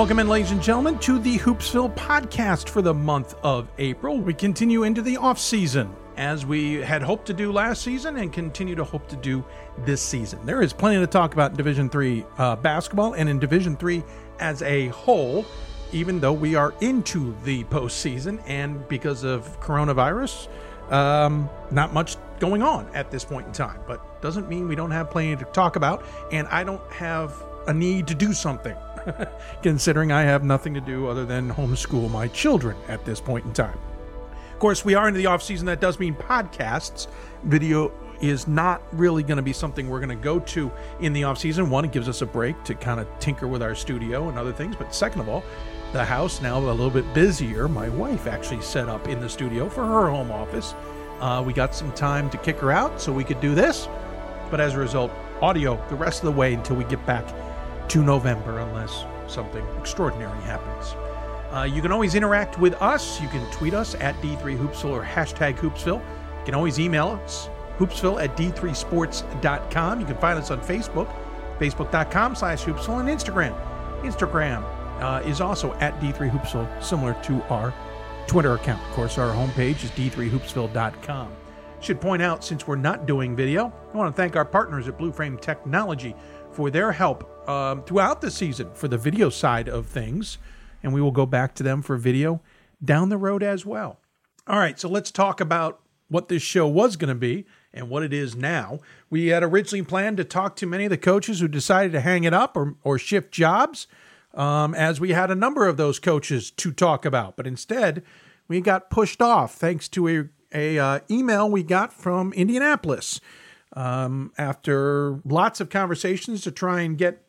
Welcome in, ladies and gentlemen, to the Hoopsville podcast for the month of April. We continue into the off season as we had hoped to do last season and continue to hope to do this season. There is plenty to talk about in Division Three uh, basketball and in Division Three as a whole. Even though we are into the postseason, and because of coronavirus, um, not much going on at this point in time. But doesn't mean we don't have plenty to talk about, and I don't have a need to do something considering I have nothing to do other than homeschool my children at this point in time. Of course, we are into the off season. That does mean podcasts. Video is not really going to be something we're going to go to in the off season. One, it gives us a break to kind of tinker with our studio and other things. But second of all, the house now a little bit busier. My wife actually set up in the studio for her home office. Uh, we got some time to kick her out so we could do this. But as a result, audio the rest of the way until we get back to November, unless something extraordinary happens. Uh, you can always interact with us. You can tweet us at D3Hoopsville or hashtag Hoopsville. You can always email us, hoopsville at d3sports.com. You can find us on Facebook, facebook.com slash hoopsville, and Instagram. Instagram uh, is also at D3Hoopsville, similar to our Twitter account. Of course, our homepage is d3hoopsville.com. Should point out, since we're not doing video, I want to thank our partners at Blue Frame Technology for their help um, throughout the season for the video side of things. And we will go back to them for video down the road as well. All right, so let's talk about what this show was going to be and what it is now. We had originally planned to talk to many of the coaches who decided to hang it up or, or shift jobs, um, as we had a number of those coaches to talk about. But instead, we got pushed off thanks to a, a uh, email we got from Indianapolis um, after lots of conversations to try and get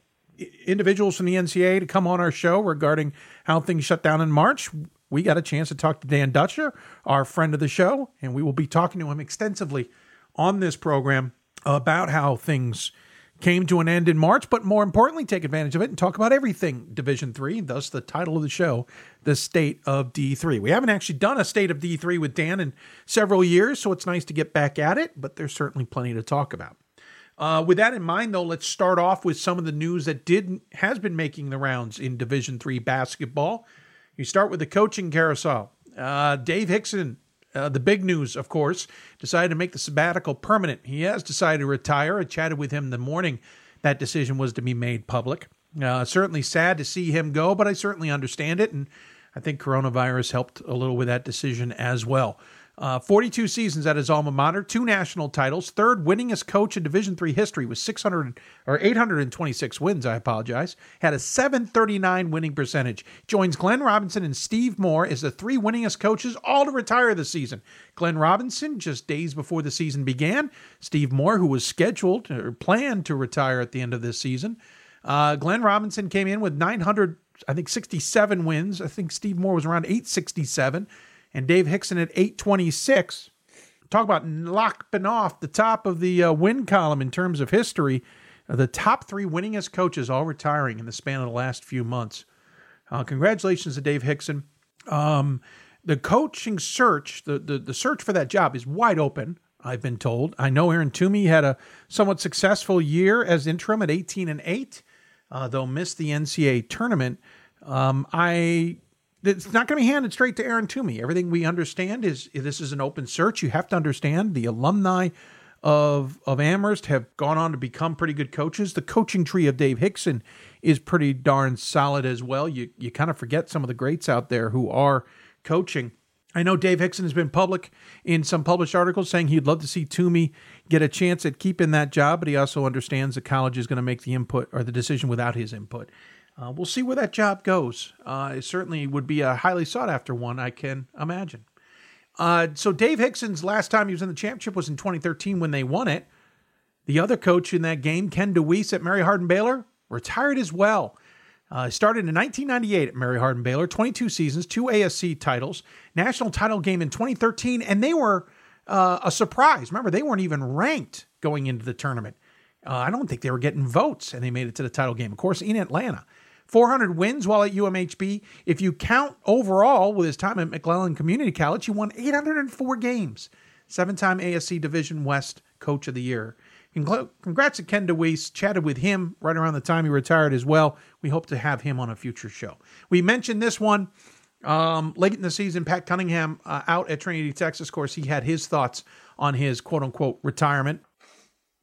individuals from the NCAA to come on our show regarding how things shut down in March. We got a chance to talk to Dan Dutcher, our friend of the show, and we will be talking to him extensively on this program about how things came to an end in March, but more importantly, take advantage of it and talk about everything Division Three. Thus, the title of the show, "The State of D3." We haven't actually done a State of D3 with Dan in several years, so it's nice to get back at it. But there's certainly plenty to talk about. Uh, with that in mind, though, let's start off with some of the news that did has been making the rounds in Division Three basketball. You start with the coaching carousel. Uh, Dave Hixon uh, the big news, of course, decided to make the sabbatical permanent. He has decided to retire. I chatted with him the morning that decision was to be made public. Uh, certainly sad to see him go, but I certainly understand it. And I think coronavirus helped a little with that decision as well. Uh, 42 seasons at his alma mater, two national titles, third winningest coach in Division Three history with 600 or 826 wins. I apologize. Had a 739 winning percentage. Joins Glenn Robinson and Steve Moore as the three winningest coaches, all to retire this season. Glenn Robinson just days before the season began. Steve Moore, who was scheduled or planned to retire at the end of this season. Uh, Glenn Robinson came in with 900, I think 67 wins. I think Steve Moore was around 867 and Dave Hixon at 826. Talk about locking off the top of the uh, win column in terms of history. Uh, the top three winningest coaches all retiring in the span of the last few months. Uh, congratulations to Dave Hixon. Um, the coaching search, the, the, the search for that job is wide open. I've been told. I know Aaron Toomey had a somewhat successful year as interim at 18 and 8, uh, though missed the NCAA tournament. Um, I it's not going to be handed straight to Aaron Toomey. Everything we understand is this is an open search. You have to understand the alumni of of Amherst have gone on to become pretty good coaches. The coaching tree of Dave Hixon is pretty darn solid as well. You you kind of forget some of the greats out there who are coaching. I know Dave Hixon has been public in some published articles saying he'd love to see Toomey get a chance at keeping that job, but he also understands the college is going to make the input or the decision without his input. Uh, we'll see where that job goes. Uh, it certainly would be a highly sought after one, I can imagine. Uh, so Dave Hixon's last time he was in the championship was in 2013 when they won it. The other coach in that game, Ken DeWeese at Mary Hardin Baylor, retired as well. Uh, started in 1998 at Mary Hardin Baylor, 22 seasons, two ASC titles, national title game in 2013, and they were uh, a surprise. Remember, they weren't even ranked going into the tournament. Uh, I don't think they were getting votes, and they made it to the title game, of course, in Atlanta. 400 wins while at UMHB. If you count overall with his time at McLennan Community College, he won 804 games. Seven time ASC Division West Coach of the Year. congrats to Ken DeWeese. Chatted with him right around the time he retired as well. We hope to have him on a future show. We mentioned this one um, late in the season. Pat Cunningham uh, out at Trinity, Texas. Of course, he had his thoughts on his quote unquote retirement.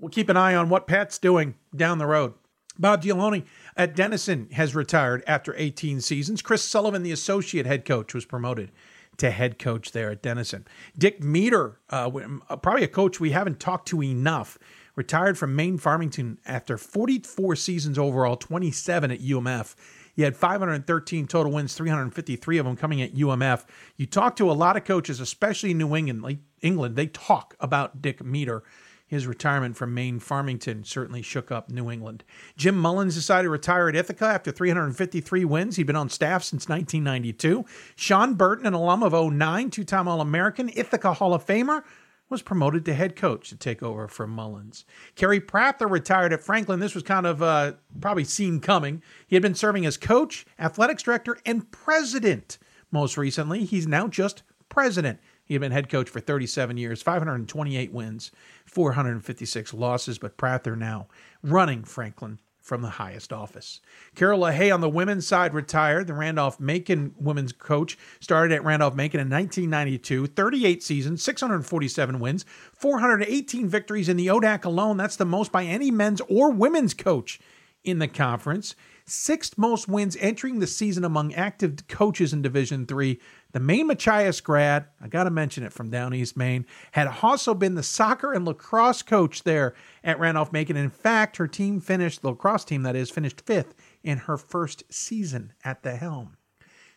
We'll keep an eye on what Pat's doing down the road. Bob Gialone at Denison has retired after 18 seasons. Chris Sullivan, the associate head coach, was promoted to head coach there at Denison. Dick Meader, uh, uh, probably a coach we haven't talked to enough, retired from Maine Farmington after 44 seasons overall, 27 at UMF. He had 513 total wins, 353 of them coming at UMF. You talk to a lot of coaches, especially in New England, like England, they talk about Dick Meader his retirement from Maine Farmington certainly shook up New England. Jim Mullins decided to retire at Ithaca after 353 wins. He'd been on staff since 1992. Sean Burton, an alum of 09, two time All American, Ithaca Hall of Famer, was promoted to head coach to take over from Mullins. Kerry Prather retired at Franklin. This was kind of uh, probably seen coming. He had been serving as coach, athletics director, and president most recently. He's now just president. He had been head coach for 37 years, 528 wins, 456 losses, but Prather now running Franklin from the highest office. Carol LaHaye on the women's side retired. The Randolph Macon women's coach started at Randolph Macon in 1992, 38 seasons, 647 wins, 418 victories in the ODAC alone. That's the most by any men's or women's coach in the conference. Sixth most wins entering the season among active coaches in Division Three. The Maine Machias grad, I got to mention it from down East Maine, had also been the soccer and lacrosse coach there at Randolph Macon. In fact, her team finished, the lacrosse team that is, finished fifth in her first season at the helm.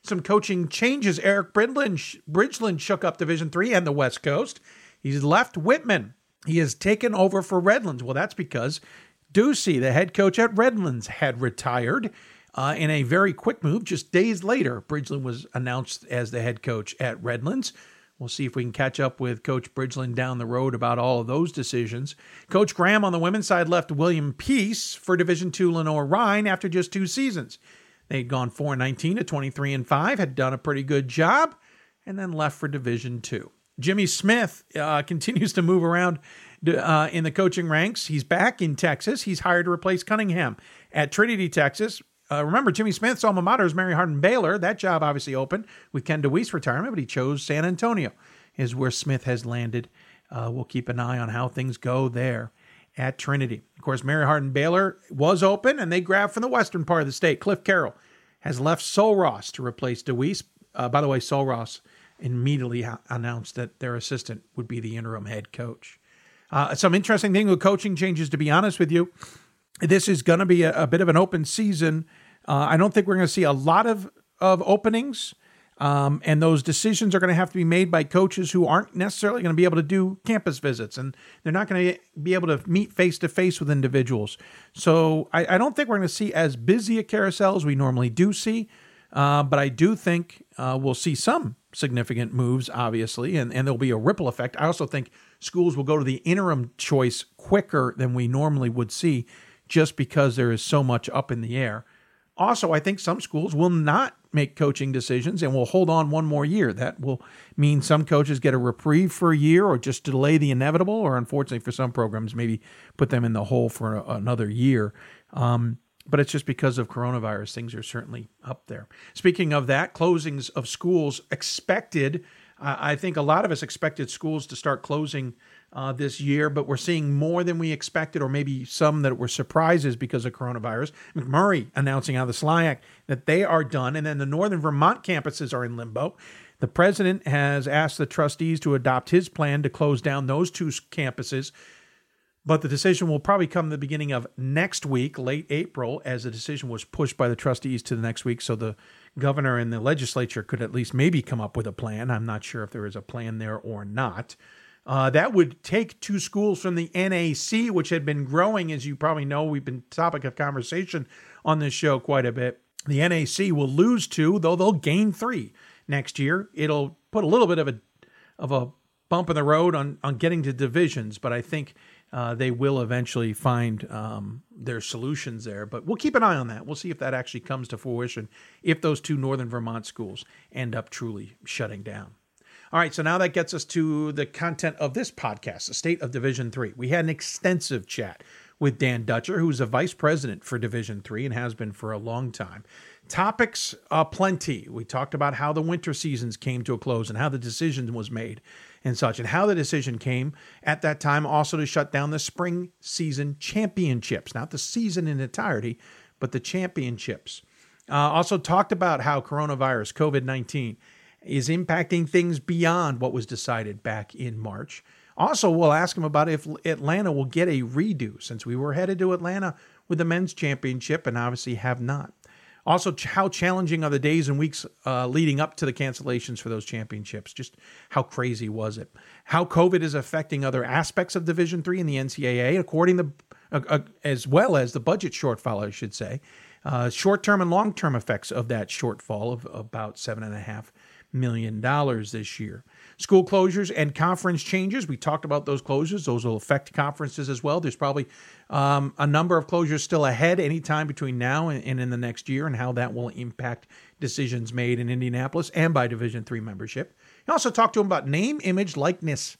Some coaching changes. Eric Bridgeland, Bridgeland shook up Division Three and the West Coast. He's left Whitman. He has taken over for Redlands. Well, that's because Ducey, the head coach at Redlands, had retired. Uh, in a very quick move, just days later, Bridgeland was announced as the head coach at Redlands. We'll see if we can catch up with Coach Bridgeland down the road about all of those decisions. Coach Graham on the women's side left William Peace for Division II Lenoir-Rhyne after just two seasons. They'd gone 4 19 to 23 and 5, had done a pretty good job, and then left for Division II. Jimmy Smith uh, continues to move around uh, in the coaching ranks. He's back in Texas. He's hired to replace Cunningham at Trinity, Texas. Uh, remember, Jimmy Smith's alma mater is Mary Hardin Baylor. That job obviously opened with Ken DeWeese retirement, but he chose San Antonio, is where Smith has landed. Uh, we'll keep an eye on how things go there at Trinity. Of course, Mary Hardin Baylor was open, and they grabbed from the western part of the state. Cliff Carroll has left Sul Ross to replace DeWeese. Uh, by the way, Sul Ross immediately announced that their assistant would be the interim head coach. Uh, some interesting thing with coaching changes, to be honest with you. This is going to be a, a, bit of an open season. Uh, I don't think we're going to see a lot of, of openings. Um, and those decisions are going to have to be made by coaches who aren't necessarily going to be able to do campus visits and they're not going to be able to meet face to face with individuals. So I, I, don't think we're going to see as busy a carousel as we normally do see. Uh, but I do think uh, we'll see some significant moves, obviously, and, and there'll be a ripple effect. I also think schools will go to the interim choice quicker than we normally would see just because there is so much up in the air. Also, I think some schools will not make coaching decisions and will hold on one more year. That will mean some coaches get a reprieve for a year or just delay the inevitable, or unfortunately for some programs, maybe put them in the hole for a, another year. Um, but it's just because of coronavirus. Things are certainly up there. Speaking of that, closings of schools expected. Uh, I think a lot of us expected schools to start closing uh, this year, but we're seeing more than we expected, or maybe some that were surprises because of coronavirus. McMurry announcing out of the SLIAC that they are done, and then the Northern Vermont campuses are in limbo. The president has asked the trustees to adopt his plan to close down those two campuses but the decision will probably come the beginning of next week, late April, as the decision was pushed by the trustees to the next week. So the governor and the legislature could at least maybe come up with a plan. I'm not sure if there is a plan there or not. Uh, that would take two schools from the NAC, which had been growing, as you probably know. We've been topic of conversation on this show quite a bit. The NAC will lose two, though they'll gain three next year. It'll put a little bit of a of a bump in the road on on getting to divisions, but I think uh, they will eventually find um, their solutions there. But we'll keep an eye on that. We'll see if that actually comes to fruition if those two northern Vermont schools end up truly shutting down. All right, so now that gets us to the content of this podcast, the state of Division Three. We had an extensive chat with Dan Dutcher, who's a vice president for Division Three and has been for a long time. Topics uh, plenty. We talked about how the winter seasons came to a close and how the decision was made and such, and how the decision came at that time also to shut down the spring season championships, not the season in entirety, but the championships. Uh, also talked about how coronavirus, COVID 19, is impacting things beyond what was decided back in March. Also, we'll ask him about if Atlanta will get a redo since we were headed to Atlanta with the men's championship and obviously have not. Also, how challenging are the days and weeks uh, leading up to the cancellations for those championships? Just how crazy was it? How COVID is affecting other aspects of Division Three in the NCAA, according to, uh, uh, as well as the budget shortfall, I should say. Uh, short-term and long-term effects of that shortfall of about seven and a half million dollars this year. School closures and conference changes. We talked about those closures. Those will affect conferences as well. There's probably um, a number of closures still ahead anytime between now and, and, in the next year, and how that will impact decisions made in Indianapolis and by Division Three membership. We also talked to him about name, image, likeness.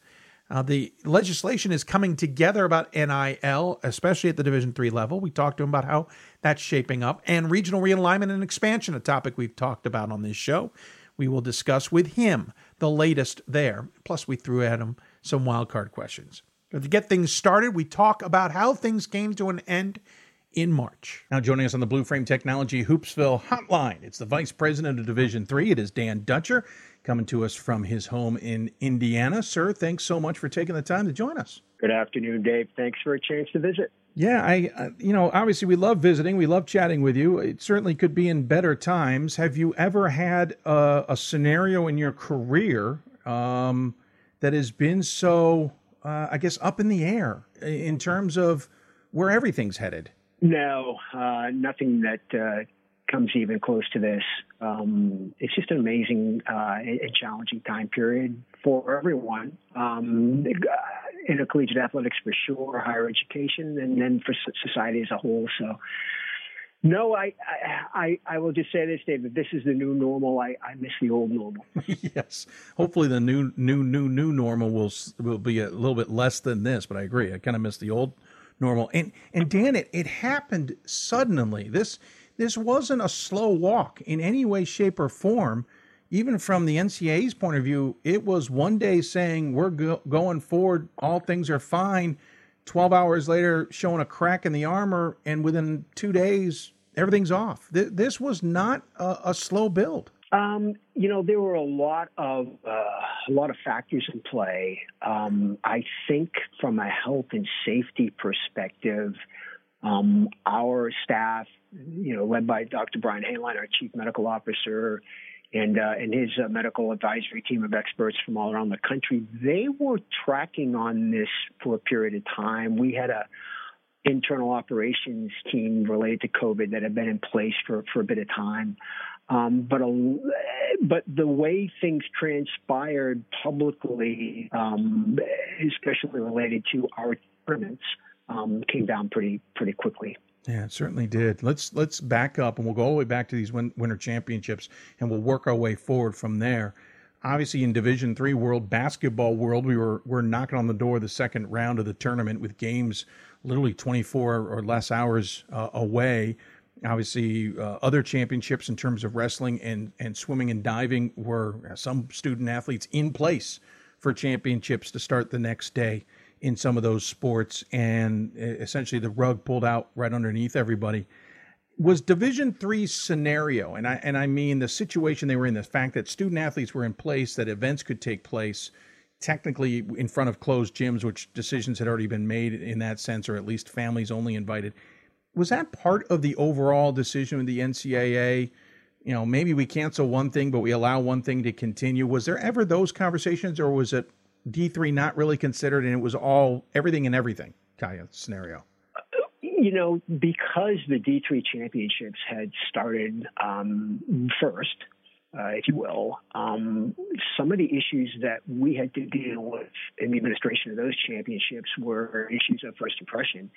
Uh, the legislation is coming together about NIL, especially at the Division Three level. We talked to him about how that's shaping up, and regional realignment and expansion, a topic we've talked about on this show. We will discuss with him the latest there. Plus, we threw at him some wildcard questions. But to get things started, we talk about how things came to an end in March. Now joining us on the Blue Frame Technology Hoopsville Hotline, it's the Vice President of Division Three. It is Dan Dutcher, coming to us from his home in Indiana. Sir, thanks so much for taking the time to join us. Good afternoon, Dave. Thanks for a chance to visit. Yeah, I, you know, obviously we love visiting. We love chatting with you. It certainly could be in better times. Have you ever had a, a scenario in your career um, that has been so, uh, I guess, up in the air in terms of where everything's headed? No, uh, nothing that uh, comes even close to this. Um, it's just an amazing uh, and challenging time period for everyone. Um, intercollegiate athletics for sure, higher education, and then for society as a whole. So, no, I, I, I will just say this, David. This is the new normal. I, I miss the old normal. yes, hopefully the new, new, new, new normal will will be a little bit less than this. But I agree. I kind of miss the old normal. And and Dan, it it happened suddenly. This this wasn't a slow walk in any way, shape, or form even from the NCAA's point of view, it was one day saying we're go- going forward, all things are fine. 12 hours later, showing a crack in the armor, and within two days, everything's off. Th- this was not a, a slow build. Um, you know, there were a lot of uh, a lot of factors in play. Um, I think from a health and safety perspective, um, our staff, you know, led by Dr. Brian Hainline, our chief medical officer, and uh, and his uh, medical advisory team of experts from all around the country. They were tracking on this for a period of time. We had a internal operations team related to COVID that had been in place for, for a bit of time. Um, but a, but the way things transpired publicly, um, especially related to our tournaments, um, came down pretty pretty quickly. Yeah, it certainly did. Let's let's back up and we'll go all the way back to these win- winter championships and we'll work our way forward from there. Obviously, in Division Three World Basketball World, we were we're knocking on the door of the second round of the tournament with games literally 24 or less hours uh, away. Obviously, uh, other championships in terms of wrestling and and swimming and diving were some student athletes in place for championships to start the next day in some of those sports, and essentially the rug pulled out right underneath everybody. Was Division Three scenario, and I and I mean the situation they were in, the fact that student athletes were in place, that events could take place, technically in front of closed gyms, which decisions had already been made in that sense, or at least families only invited. Was that part of the overall decision of the NCAA? You know, maybe we cancel one thing, but we allow one thing to continue. Was there ever those conversations, or was it D3 not really considered and it was all everything and everything kind of scenario? You know, because the D3 championships had started um, first, uh, if you will, um, some of the issues that we had to deal with in the administration of those championships were issues of first impression.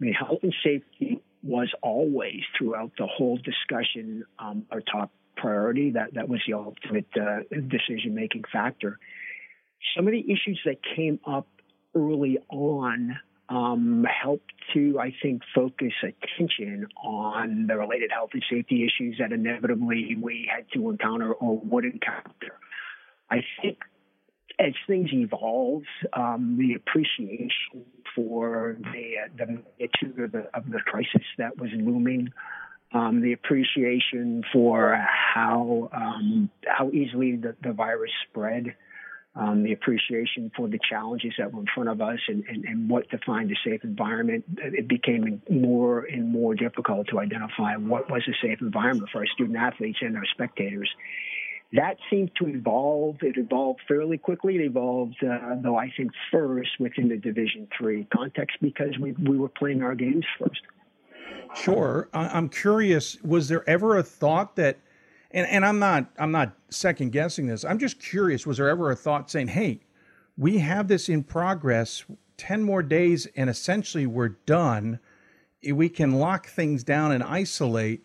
I mean, health and safety was always throughout the whole discussion um, our top priority. That that was the ultimate uh, decision making factor. Some of the issues that came up early on um, helped to, I think, focus attention on the related health and safety issues that inevitably we had to encounter or would encounter. I think as things evolve, um, the appreciation for the, the magnitude of the, of the crisis that was looming, um, the appreciation for how um, how easily the, the virus spread, um, the appreciation for the challenges that were in front of us and, and, and what defined a safe environment, it became more and more difficult to identify what was a safe environment for our student athletes and our spectators. That seemed to evolve. It evolved fairly quickly. It evolved, uh, though I think first within the Division Three context because we we were playing our games first. Sure, I'm curious. Was there ever a thought that and and I'm not I'm not second guessing this. I'm just curious. Was there ever a thought saying, "Hey, we have this in progress. Ten more days, and essentially we're done. We can lock things down and isolate."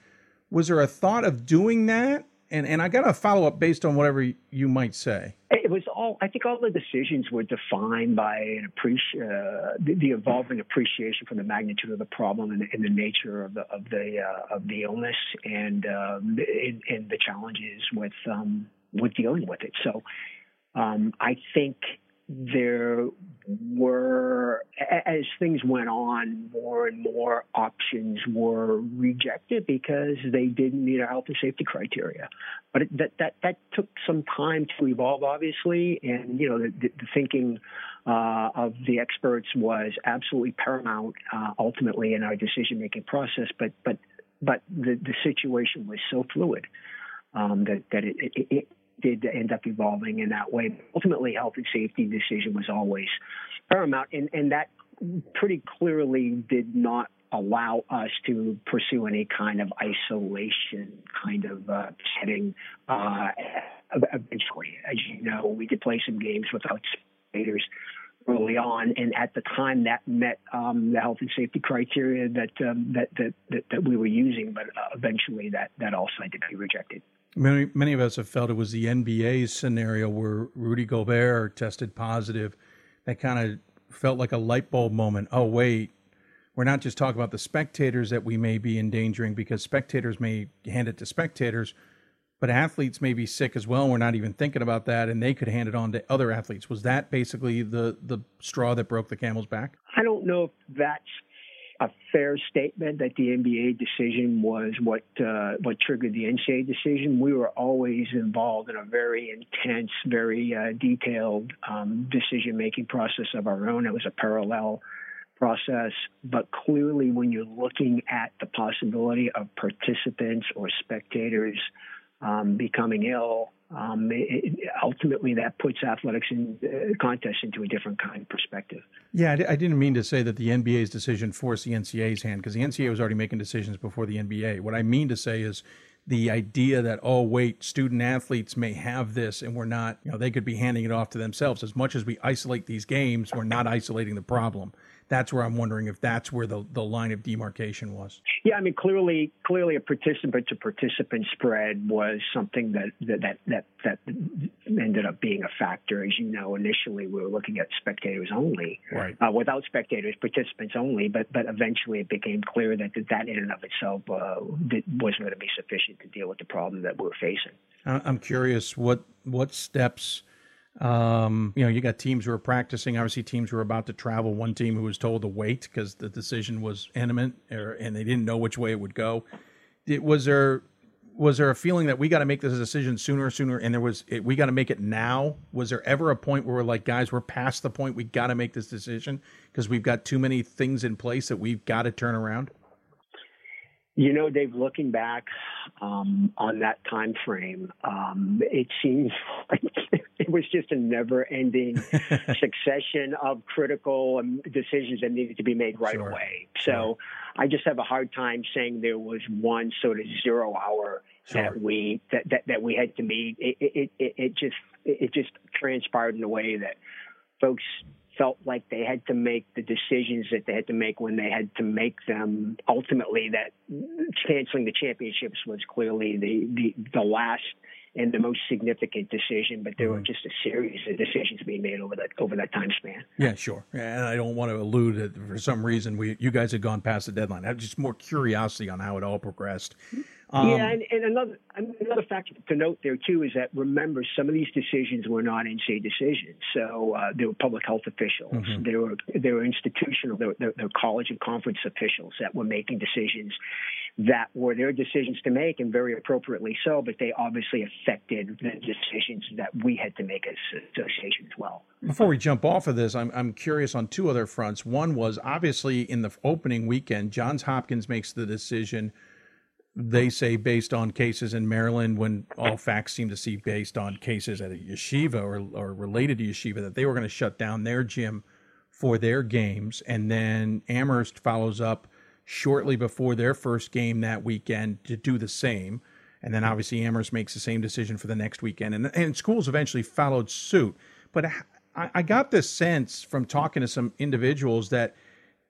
Was there a thought of doing that? And and I got a follow up based on whatever you might say. It was all. I think all the decisions were defined by an appreci- uh, the, the, evolving appreciation for the magnitude of the problem and, and the nature of the of the uh, of the illness and um, and, and, the challenges with um, with dealing with it. So um, I think there were, as things went on, more and more options were rejected because they didn't meet our health and safety criteria. But it, that that that took some time to evolve, obviously, and you know the, the thinking uh, of the experts was absolutely paramount uh, ultimately in our decision making process. But but but the the situation was so fluid um, that that it, it, it did end up evolving in that way. Ultimately, health and safety decision was always paramount, and, and that pretty clearly did not allow us to pursue any kind of isolation kind of uh, setting. Uh, eventually, as you know, we did play some games without spectators early on, and at the time that met um, the health and safety criteria that, um, that, that, that that we were using, but uh, eventually that that also had to be rejected. Many, many of us have felt it was the NBA scenario where Rudy Gobert tested positive. That kind of felt like a light bulb moment. Oh, wait, we're not just talking about the spectators that we may be endangering because spectators may hand it to spectators, but athletes may be sick as well. We're not even thinking about that, and they could hand it on to other athletes. Was that basically the the straw that broke the camel's back? I don't know if that's a fair statement that the NBA decision was what uh, what triggered the NCAA decision. We were always involved in a very intense, very uh, detailed um, decision making process of our own. It was a parallel process, but clearly, when you're looking at the possibility of participants or spectators um, becoming ill, um, it, ultimately that puts athletics in uh, contests into a different kind of perspective. Yeah, I, I didn't mean to say that the NBA's decision forced the NCAA's hand because the NCAA was already making decisions before the NBA. What I mean to say is the idea that oh wait student athletes may have this and we're not you know they could be handing it off to themselves as much as we isolate these games we're not isolating the problem that's where I'm wondering if that's where the, the line of demarcation was. Yeah, I mean, clearly, clearly, a participant to participant spread was something that that that that, ended up being a factor. As you know, initially we were looking at spectators only, right. uh, without spectators, participants only. But but eventually it became clear that that in and of itself uh, wasn't going to be sufficient to deal with the problem that we're facing. I'm curious what what steps um, you know, you got teams who are practicing. Obviously, teams who are about to travel. One team who was told to wait because the decision was imminent, or, and they didn't know which way it would go. It, was there was there a feeling that we got to make this decision sooner, sooner, and there was it, we got to make it now? Was there ever a point where we're like, guys, we're past the point we got to make this decision because we've got too many things in place that we've got to turn around? You know, Dave, looking back um, on that time frame, um, it seems like it was just a never-ending succession of critical um, decisions that needed to be made right sure. away. So sure. I just have a hard time saying there was one sort of zero hour sure. that we that, that, that we had to meet. It, it, it, it just it just transpired in a way that folks felt like they had to make the decisions that they had to make when they had to make them. Ultimately, that canceling the championships was clearly the the, the last and the most significant decision, but there were mm-hmm. just a series of decisions being made over that over that time span. Yeah, sure. And I don't want to allude that for some reason we you guys had gone past the deadline. I have just more curiosity on how it all progressed. Um, yeah, and, and, another another factor to note there too is that remember some of these decisions were not NCAA decisions, so uh, they were public health officials, mm-hmm. they were they were institutional, they were, they were college and conference officials that were making decisions that were their decisions to make, and very appropriately so, but they obviously affected the decisions that we had to make as association as well. Before we jump off of this, I'm I'm curious on two other fronts. One was obviously in the opening weekend, Johns Hopkins makes the decision they say based on cases in Maryland, when all facts seem to see based on cases at a yeshiva or, or related to yeshiva, that they were going to shut down their gym for their games. And then Amherst follows up shortly before their first game that weekend to do the same. And then obviously Amherst makes the same decision for the next weekend. And, and schools eventually followed suit. But I, I got this sense from talking to some individuals that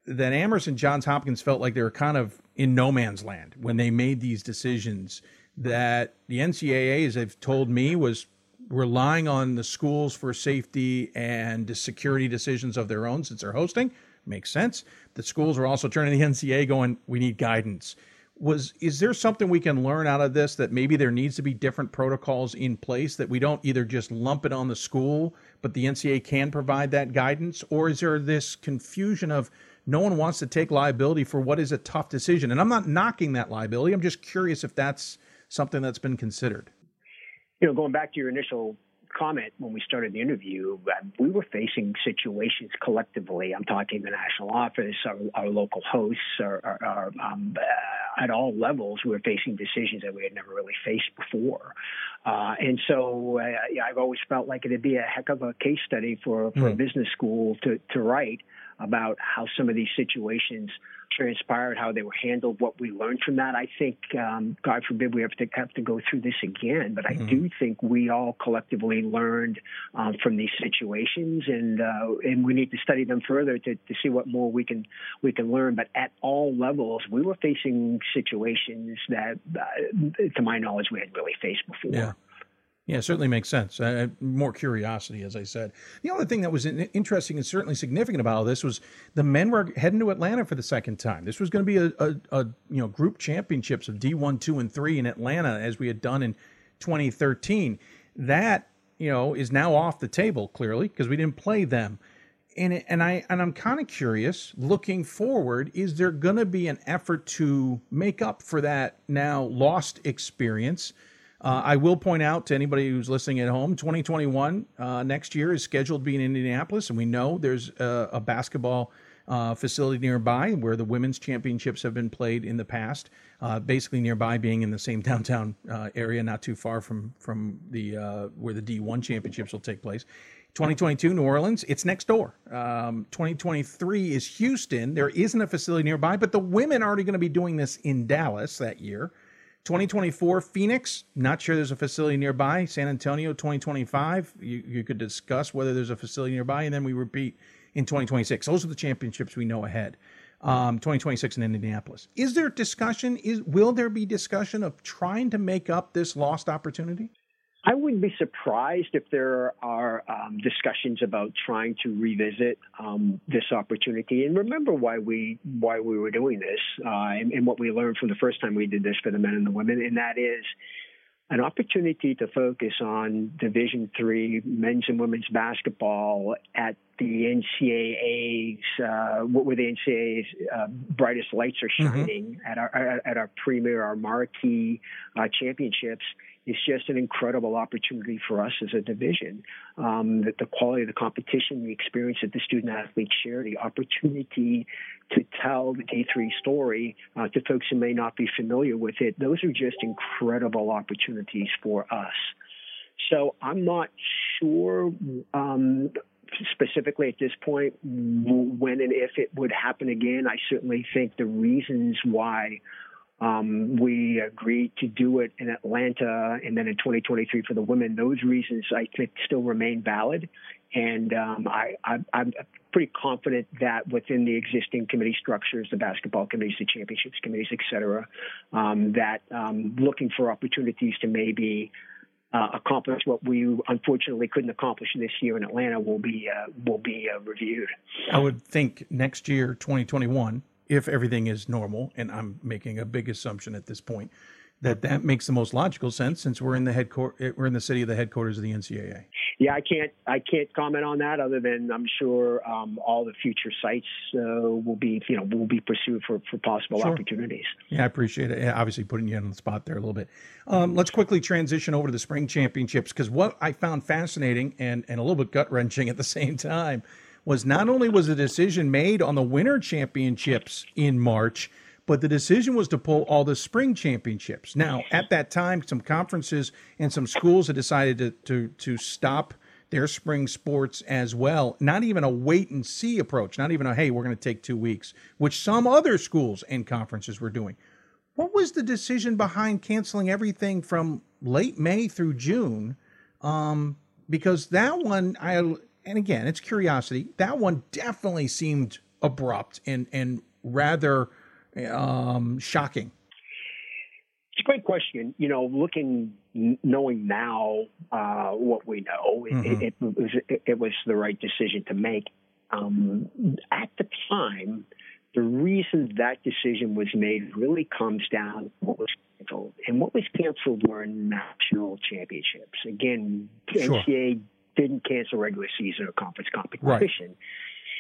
that Amherst and Johns Hopkins felt like they were kind of in no man's land when they made these decisions. That the NCAA, as they've told me, was relying on the schools for safety and security decisions of their own since they're hosting. Makes sense. The schools are also turning to the NCAA going, we need guidance. Was is there something we can learn out of this that maybe there needs to be different protocols in place that we don't either just lump it on the school, but the NCAA can provide that guidance, or is there this confusion of no one wants to take liability for what is a tough decision. And I'm not knocking that liability. I'm just curious if that's something that's been considered. You know, going back to your initial comment when we started the interview, uh, we were facing situations collectively. I'm talking the national office, our, our local hosts, our, our, um, uh, at all levels, we were facing decisions that we had never really faced before. Uh, and so uh, I've always felt like it'd be a heck of a case study for, for mm. a business school to, to write about how some of these situations transpired, how they were handled, what we learned from that. I think, um, God forbid, we have to have to go through this again, but I mm-hmm. do think we all collectively learned um, from these situations, and uh, and we need to study them further to, to see what more we can we can learn. But at all levels, we were facing situations that, uh, to my knowledge, we had really faced before. Yeah. Yeah, certainly makes sense. Uh, more curiosity, as I said. The only thing that was interesting and certainly significant about all this was the men were heading to Atlanta for the second time. This was going to be a, a, a, you know group championships of D one, two, and three in Atlanta, as we had done in 2013. That you know is now off the table clearly because we didn't play them. And and I and I'm kind of curious. Looking forward, is there going to be an effort to make up for that now lost experience? Uh, I will point out to anybody who's listening at home, 2021 uh, next year is scheduled to be in Indianapolis, and we know there's a, a basketball uh, facility nearby where the women's championships have been played in the past. Uh, basically, nearby being in the same downtown uh, area, not too far from from the uh, where the D1 championships will take place. 2022 New Orleans, it's next door. Um, 2023 is Houston. There isn't a facility nearby, but the women are already going to be doing this in Dallas that year. 2024 Phoenix, not sure there's a facility nearby. San Antonio 2025, you, you could discuss whether there's a facility nearby, and then we repeat in 2026. Those are the championships we know ahead. Um, 2026 in Indianapolis. Is there discussion? Is will there be discussion of trying to make up this lost opportunity? I wouldn't be surprised if there are um, discussions about trying to revisit um, this opportunity. And remember why we why we were doing this uh, and, and, what we learned from the first time we did this for the men and the women, and that is an opportunity to focus on Division three men's and women's basketball at the NCAA's uh, where the NCAA's uh, brightest lights are mm-hmm. shining mm-hmm. at our at our premier, our marquee uh, championships is just an incredible opportunity for us as a division. Um, the, the, quality of the competition, the experience that the student athletes share, the opportunity to tell the D3 story uh, to folks who may not be familiar with it, those are just incredible opportunities for us. So I'm not sure um, specifically at this point when and if it would happen again. I certainly think the reasons why um, we agreed to do it in Atlanta and then in 2023 for the women. Those reasons I think still remain valid. And um, I, I'm pretty confident that within the existing committee structures, the basketball committees, the championships committees, et cetera, um, that um, looking for opportunities to maybe uh, accomplish what we unfortunately couldn't accomplish this year in Atlanta will be uh, will be uh, reviewed. I would think next year, 2021, if everything is normal, and I'm making a big assumption at this point, that that makes the most logical sense since we're in the headquarter we're in the city of the headquarters of the NCAA. Yeah, I can't I can't comment on that other than I'm sure um, all the future sites uh, will be you know will be pursued for, for possible sure. opportunities. Yeah, I appreciate it. Obviously, putting you on the spot there a little bit. Um, let's quickly transition over to the spring championships because what I found fascinating and and a little bit gut wrenching at the same time was not only was a decision made on the winter championships in March but the decision was to pull all the spring championships. Now, at that time, some conferences and some schools had decided to to, to stop their spring sports as well. Not even a wait and see approach, not even a hey, we're going to take two weeks, which some other schools and conferences were doing. What was the decision behind canceling everything from late May through June? Um, because that one, I and again, it's curiosity. That one definitely seemed abrupt and and rather um, shocking? It's a great question. You know, looking, knowing now uh, what we know, mm-hmm. it, it, was it, it, was the right decision to make. Um, at the time, the reason that decision was made really comes down to what was canceled, and what was canceled were national championships. Again, sure. NCAA didn't cancel regular season or conference competition.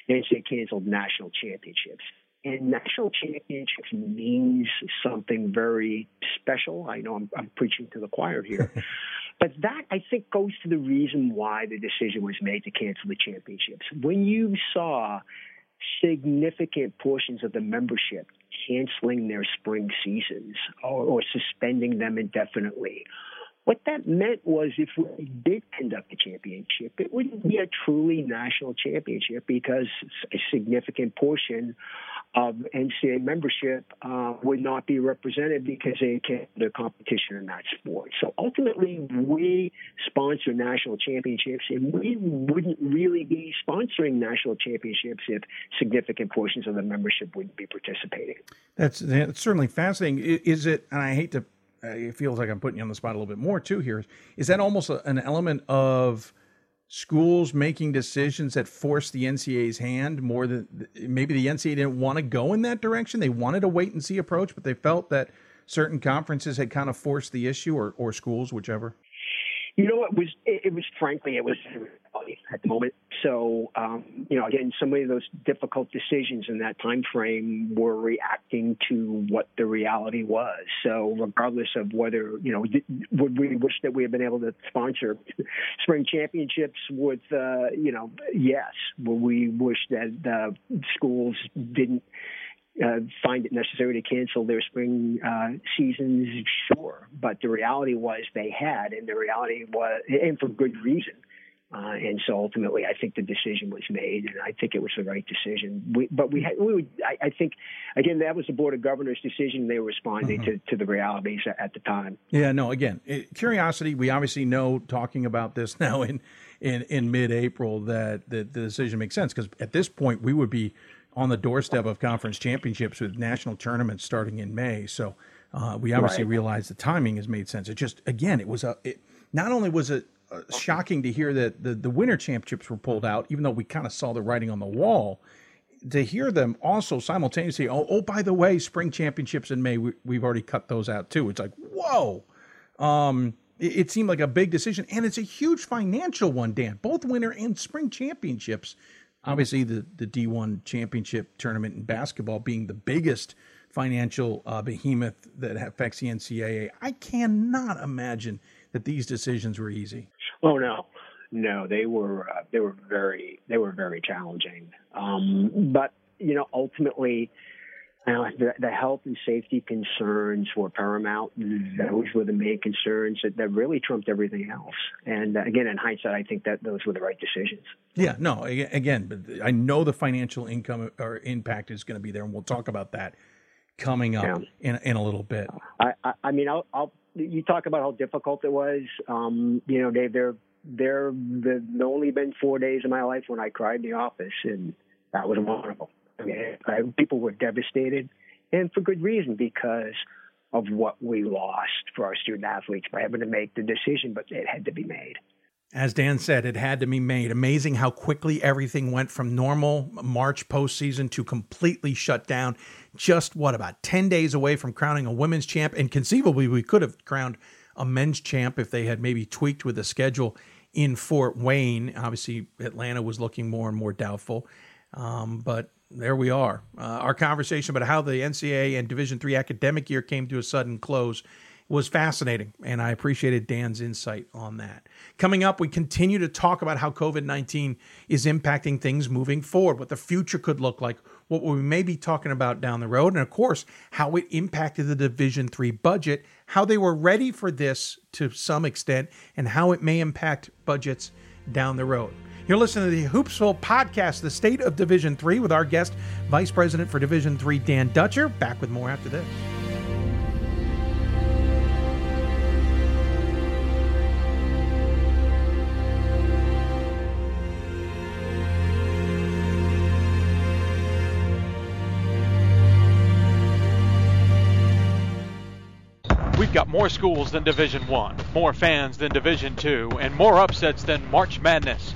Right. NCAA canceled national championships. And national championships means something very special. I know I'm, I'm preaching to the choir here. but that, I think, goes to the reason why the decision was made to cancel the championships. When you saw significant portions of the membership canceling their spring seasons or, or suspending them indefinitely, what that meant was if we did conduct a championship, it wouldn't be a truly national championship because a significant portion of NCAA membership uh, would not be represented because they can't the competition in that sport. So ultimately, we sponsor national championships, and we wouldn't really be sponsoring national championships if significant portions of the membership wouldn't be participating. That's, that's certainly fascinating. Is it? And I hate to. It feels like I'm putting you on the spot a little bit more too. Here is that almost an element of schools making decisions that force the NCAA's hand more than maybe the NCAA didn't want to go in that direction. They wanted a wait and see approach, but they felt that certain conferences had kind of forced the issue or, or schools, whichever. You know, it was it was frankly it was at the moment. So um, you know, again, so many of those difficult decisions in that time frame were reacting to what the reality was. So regardless of whether you know, would we wish that we had been able to sponsor spring championships with uh, you know, yes, would we wish that the schools didn't uh, find it necessary to cancel their spring uh, seasons, sure. But the reality was they had, and the reality was, and for good reason. Uh, and so ultimately, I think the decision was made, and I think it was the right decision. We, but we, had, we would, I, I, think, again, that was the board of governors' decision. They were responding mm-hmm. to, to the realities at the time. Yeah, no. Again, it, curiosity. We obviously know talking about this now in in, in mid-April that, that the decision makes sense because at this point we would be on the doorstep of conference championships with national tournaments starting in May. So uh, we obviously right. realize the timing has made sense. It just again, it was a. It, not only was it uh, shocking to hear that the the winter championships were pulled out, even though we kind of saw the writing on the wall. To hear them also simultaneously, oh, oh, by the way, spring championships in May, we, have already cut those out too. It's like, whoa. Um, it, it seemed like a big decision, and it's a huge financial one, Dan. Both winter and spring championships obviously the the D1 championship tournament in basketball being the biggest financial uh, behemoth that affects the NCAA. I cannot imagine that these decisions were easy. Oh no, no, they were uh, they were very they were very challenging. Um, but you know, ultimately, uh, the, the, health and safety concerns were paramount. Those were the main concerns that, that really trumped everything else. And uh, again, in hindsight, I think that those were the right decisions. Yeah, no, again, but I know the financial income or impact is going to be there, and we'll talk about that coming up yeah. in in a little bit. I, I, I mean, I'll, I'll, you talk about how difficult it was. Um, you know, Dave, there there have only been four days in my life when I cried in the office, and that was them. I mean, I, people were devastated, and for good reason because of what we lost for our student athletes by having to make the decision, but it had to be made. As Dan said, it had to be made. Amazing how quickly everything went from normal March postseason to completely shut down. Just what, about 10 days away from crowning a women's champ? And conceivably, we could have crowned a men's champ if they had maybe tweaked with the schedule in Fort Wayne. Obviously, Atlanta was looking more and more doubtful. Um, but there we are. Uh, our conversation about how the NCAA and Division three academic year came to a sudden close was fascinating, and I appreciated Dan's insight on that. Coming up, we continue to talk about how COVID 19 is impacting things moving forward, what the future could look like, what we may be talking about down the road, and of course, how it impacted the Division three budget, how they were ready for this to some extent, and how it may impact budgets down the road. You're listening to the Hoopsville podcast, the state of Division Three, with our guest, Vice President for Division Three, Dan Dutcher. Back with more after this. We've got more schools than Division 1, more fans than Division 2, and more upsets than March Madness.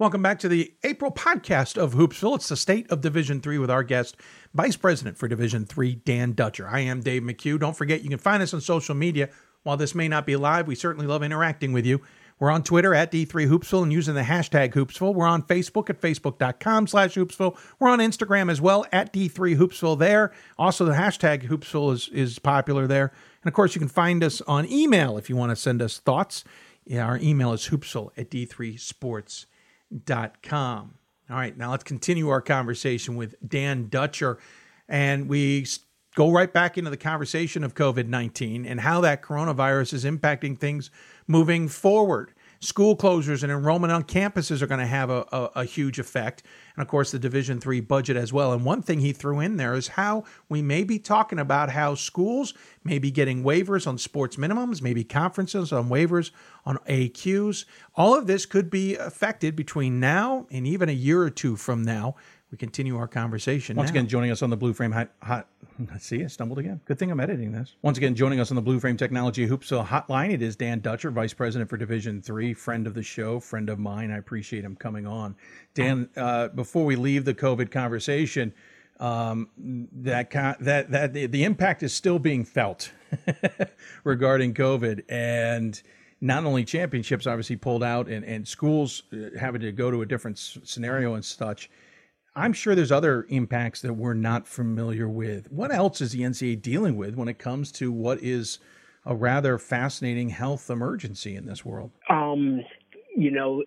Welcome back to the April podcast of Hoopsville. It's the state of Division Three with our guest, Vice President for Division Three, Dan Dutcher. I am Dave McHugh. Don't forget, you can find us on social media. While this may not be live, we certainly love interacting with you. We're on Twitter at D3Hoopsville and using the hashtag Hoopsville. We're on Facebook at facebook.com slash Hoopsville. We're on Instagram as well at D3Hoopsville there. Also, the hashtag Hoopsville is, is popular there. And of course, you can find us on email if you want to send us thoughts. Yeah, our email is hoopsville at D3Sports.com com. All right, now let's continue our conversation with Dan Dutcher. And we go right back into the conversation of COVID 19 and how that coronavirus is impacting things moving forward school closures and enrollment on campuses are going to have a, a, a, huge effect. And of course the division three budget as well. And one thing he threw in there is how we may be talking about how schools may be getting waivers on sports minimums maybe conferences on waivers on aqs all of this could be affected between now and even a year or two from now we continue our conversation. Once now. again, joining us on the Blue Frame Hot, hot see, I stumbled again. Good thing I'm editing this. Once again, joining us on the Blue Frame Technology Hoopsville Hotline, it is Dan Dutcher, Vice President for Division Three, friend of the show, friend of mine. I appreciate him coming on. Dan, uh, before we leave the COVID conversation, um, that that that the, the impact is still being felt regarding COVID and not only championships obviously pulled out and, and schools uh, having to go to a different scenario and such I'm sure there's other impacts that we're not familiar with. What else is the NCAA dealing with when it comes to what is a rather fascinating health emergency in this world? Um, you know,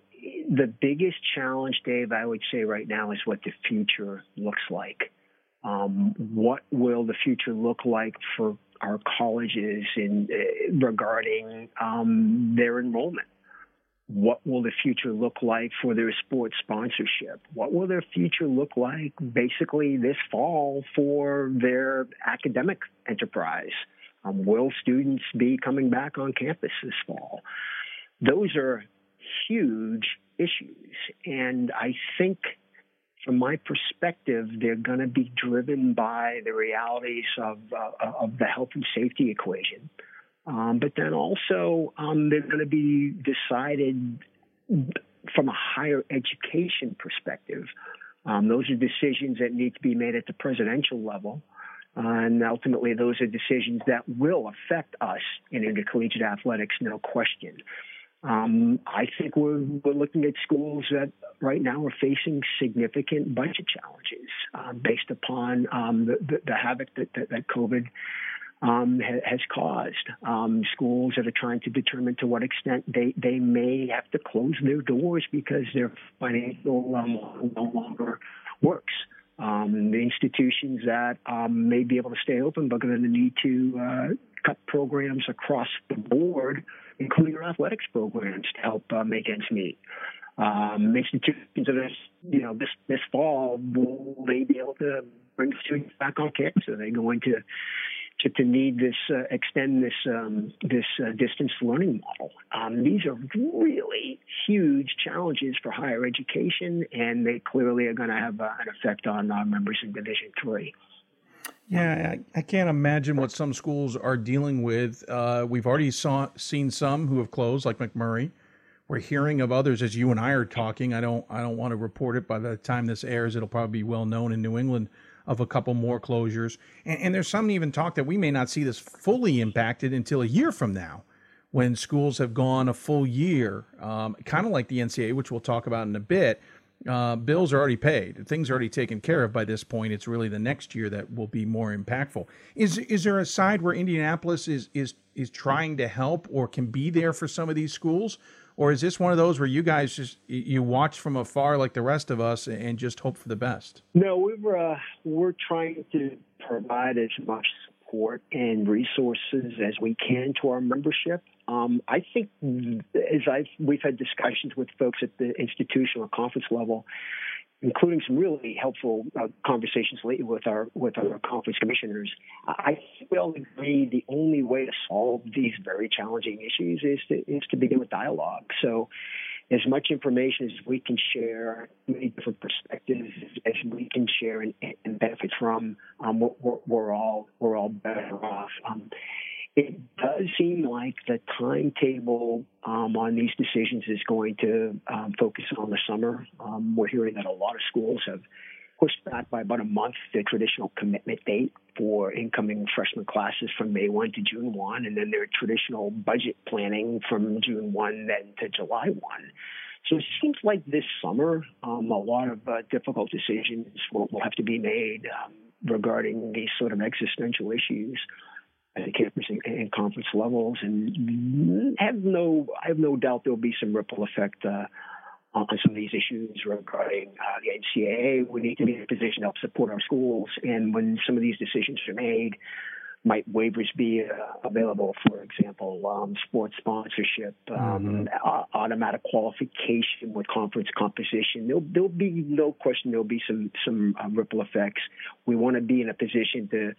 the biggest challenge, Dave, I would say right now is what the future looks like. Um, what will the future look like for our colleges in uh, regarding um, their enrollment? What will the future look like for their sports sponsorship? What will their future look like basically this fall for their academic enterprise? Um, will students be coming back on campus this fall? Those are huge issues. And I think from my perspective, they're going to be driven by the realities of, uh, of the health and safety equation. Um, but then also, um, they're going to be decided from a higher education perspective. Um, those are decisions that need to be made at the presidential level. Uh, and ultimately, those are decisions that will affect us in intercollegiate athletics, no question. Um, I think we're, we're looking at schools that right now are facing significant budget challenges uh, based upon um, the, the, the, havoc that, that, that COVID um, ha, has caused. Um, schools that are trying to determine to what extent they, they may have to close their doors because their financial um, no longer works. Um, the institutions that um, may be able to stay open but going to need to uh, cut programs across the board including our athletics programs to help uh, make ends meet. Um, institutions that are, you know, this this fall will they be able to bring students back on campus? Are they going to to, to need this uh, extend this um, this uh, distance learning model? Um, these are really huge challenges for higher education, and they clearly are going to have uh, an effect on our members in Division Three. Yeah, I, I, can't imagine what some schools are dealing with. Uh, we've already saw, seen some who have closed, like McMurry. We're hearing of others as you and I are talking. I don't I don't want to report it by the time this airs. It'll probably be well known in New England of a couple more closures. And, and there's some even talk that we may not see this fully impacted until a year from now when schools have gone a full year, um, kind of like the NCAA, which we'll talk about in a bit uh, bills are already paid. Things are already taken care of by this point. It's really the next year that will be more impactful. Is is there a side where Indianapolis is is is trying to help or can be there for some of these schools, or is this one of those where you guys just you watch from afar like the rest of us and just hope for the best? No, we're uh, we're trying to provide as much support and resources as we can to our membership. Um, I think as I've we've had discussions with folks at the institutional conference level, including some really helpful uh, conversations lately with our with our conference commissioners. I think we all agree the only way to solve these very challenging issues is to is to begin with dialogue. So as much information as we can share, many different perspectives as we can share and, and benefit from, um, we're, we're, all we're all better off. Um, it does seem like the timetable um, on these decisions is going to um, focus on the summer. Um, we're hearing that a lot of schools have pushed back by about a month the traditional commitment date for incoming freshman classes from May 1 to June 1, and then their traditional budget planning from June 1 then to July 1. So it seems like this summer, um, a lot of uh, difficult decisions will, will, have to be made um, regarding these sort of existential issues at the campus and, and, conference levels, and have no, I have no doubt there will be some ripple effect uh, on some of these issues regarding uh, the NCAA. We need to be in a position to help support our schools. And when some of these decisions are made, might waivers be uh, available, for example, um, sports sponsorship, um, mm-hmm. automatic qualification with conference composition? There'll, there'll, be no question. There'll be some some uh, ripple effects. We want to be in a position to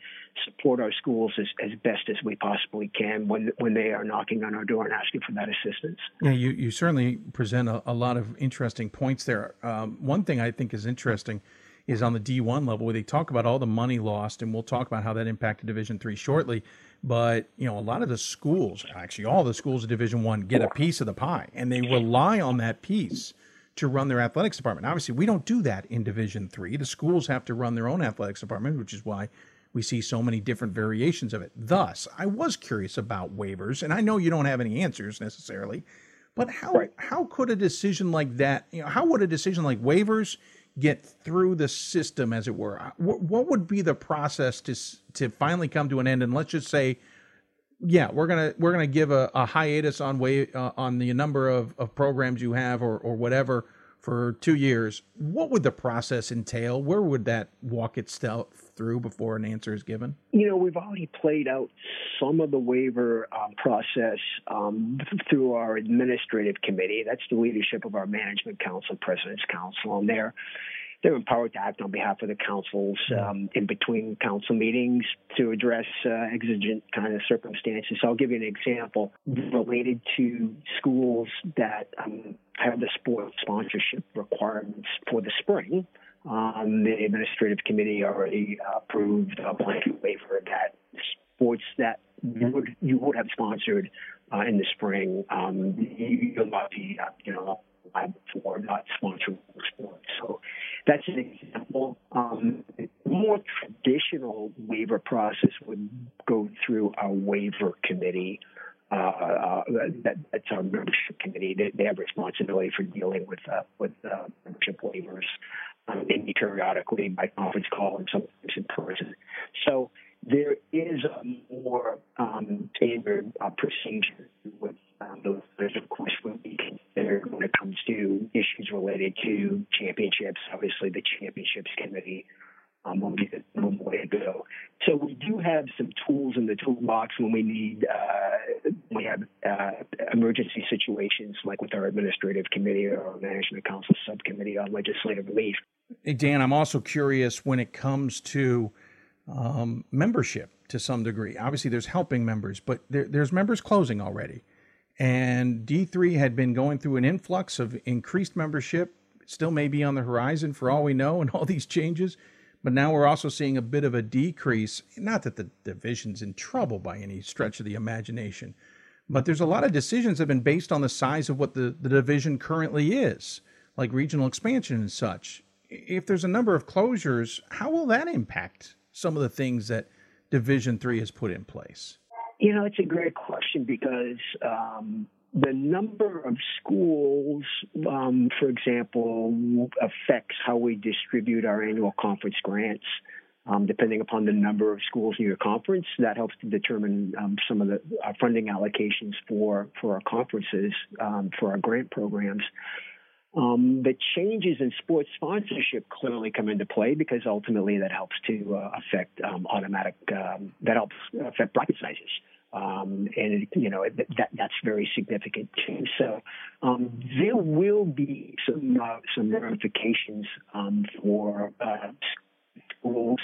support our schools as, as best as we possibly can when when they are knocking on our door and asking for that assistance. Yeah, you you certainly present a, a lot of interesting points there. Um, one thing I think is interesting is on the D1 level where they talk about all the money lost, and we'll talk about how that impacted Division three shortly. But you know, a lot of the schools, actually all the schools of Division one, get a piece of the pie, and they rely on that piece to run their athletics department. Obviously, we don't do that in Division three. The schools have to run their own athletics department, which is why we see so many different variations of it. Thus, I was curious about waivers, and I know you don't have any answers necessarily, but how right. how could a decision like that, you know, how would a decision like waivers get through the system, as it were? What, what would be the process to to finally come to an end? And let's just say, yeah, we're gonna we're gonna give a, a hiatus on way uh, on the number of, of programs you have or or whatever for two years. What would the process entail? Where would that walk itself through before an answer is given? You know, we've already played out some of the waiver um, process um, through our administrative committee. That's the leadership of our management council, president's council, and they're they're empowered to act on behalf of the councils um, in between council meetings to address uh, exigent kind of circumstances. So I'll give you an example related to schools that um, have the sports sponsorship requirements for the spring. Um, the administrative committee already approved a blanket waiver that sports that you would you would have sponsored uh, in the spring, um, you, will not be uh, you know for not sponsoring sports. So that's an example. Um, more traditional waiver process would go through our waiver committee. Uh, uh, that, that's our membership committee. They, they have responsibility for dealing with uh, with uh, membership waivers um, maybe periodically by conference call and sometimes in person. So there is a more um, uh, procedure with um, those. Of course will be considered when it comes to issues related to championships. Obviously, the championships committee um, will be the one way to go. So we do have some tools in the toolbox when we need uh, we have uh, emergency situations like with our administrative committee or our management council subcommittee on legislative relief. Hey, Dan, I'm also curious when it comes to um, membership to some degree. Obviously, there's helping members, but there, there's members closing already. And D3 had been going through an influx of increased membership, still may be on the horizon for all we know, and all these changes. But now we're also seeing a bit of a decrease. Not that the division's in trouble by any stretch of the imagination, but there's a lot of decisions that have been based on the size of what the, the division currently is, like regional expansion and such. If there's a number of closures, how will that impact some of the things that Division Three has put in place? You know, it's a great question because um, the number of schools, um, for example, affects how we distribute our annual conference grants. Um, depending upon the number of schools in your conference, that helps to determine um, some of the uh, funding allocations for for our conferences um, for our grant programs. Um, the changes in sports sponsorship clearly come into play because ultimately that helps to uh, affect um, automatic um, that helps affect bracket sizes. Um, and you know that that's very significant too. So um, there will be some uh, some ramifications um, for uh, schools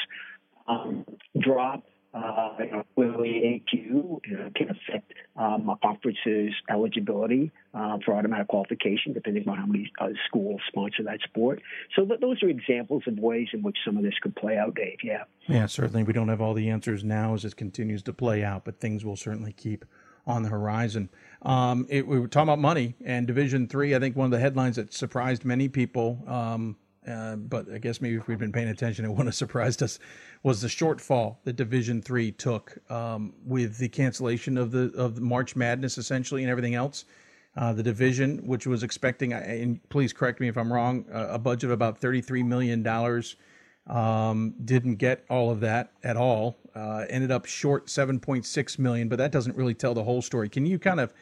drop uh, you know, clearly AQ you know, can affect um, a conference's eligibility uh, for automatic qualification, depending on how many uh, schools sponsor that sport. So th- those are examples of ways in which some of this could play out, Dave. Yeah. Yeah, certainly. We don't have all the answers now as it continues to play out, but things will certainly keep on the horizon. Um, it, we were talking about money and Division Three. I think one of the headlines that surprised many people um, uh, but I guess maybe if we'd been paying attention, it wouldn't have surprised us. Was the shortfall that Division Three took um, with the cancellation of the of March Madness essentially and everything else? Uh, the division, which was expecting, and please correct me if I'm wrong, a budget of about $33 million, um, didn't get all of that at all. Uh, ended up short 7.6 million, but that doesn't really tell the whole story. Can you kind of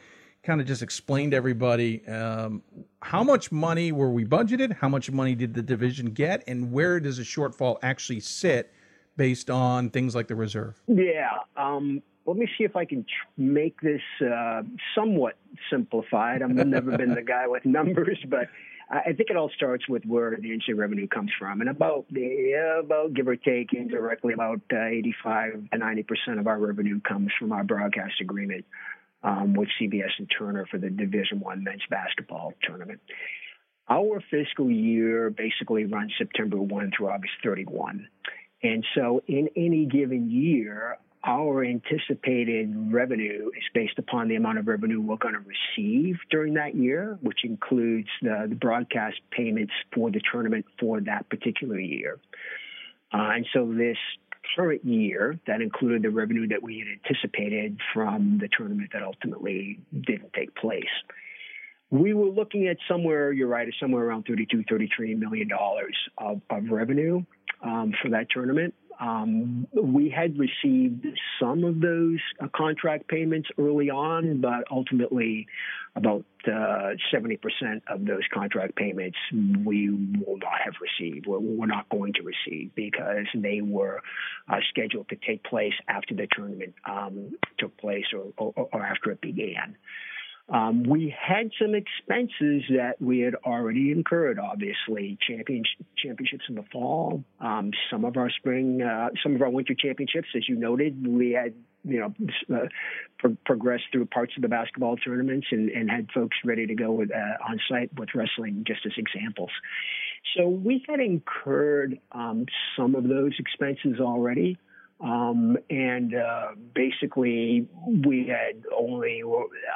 kind of just explain to everybody um, how much money were we budgeted, how much money did the division get, and where does a shortfall actually sit based on things like the reserve? Yeah. Um, let me see if I can tr- make this uh, somewhat simplified. I've never been the guy with numbers, but I think it all starts with where the NCAA revenue comes from, and about yeah, about give or take indirectly about uh, 85 to 90 percent of our revenue comes from our broadcast agreement um, with CBS and Turner for the Division One men's basketball tournament. Our fiscal year basically runs September 1 through August 31. And so in any given year, our anticipated revenue is based upon the amount of revenue we're going to receive during that year, which includes the, the broadcast payments for the tournament for that particular year. Uh, and so this current year that included the revenue that we had anticipated from the tournament that ultimately didn't take place. we were looking at somewhere, you're right, somewhere around 32, 33 million dollars of, of revenue um, for that tournament. Um, we had received some of those uh, contract payments early on, but ultimately, about uh, 70% of those contract payments we will not have received. We're, we're not going to receive because they were uh, scheduled to take place after the tournament um, took place or, or, or after it began. Um, we had some expenses that we had already incurred. Obviously, champion, championships in the fall, um, some of our spring, uh, some of our winter championships, as you noted, we had you know uh, pro- progressed through parts of the basketball tournaments and, and had folks ready to go with uh, on site with wrestling, just as examples. So we had incurred um, some of those expenses already. Um, and uh, basically, we had only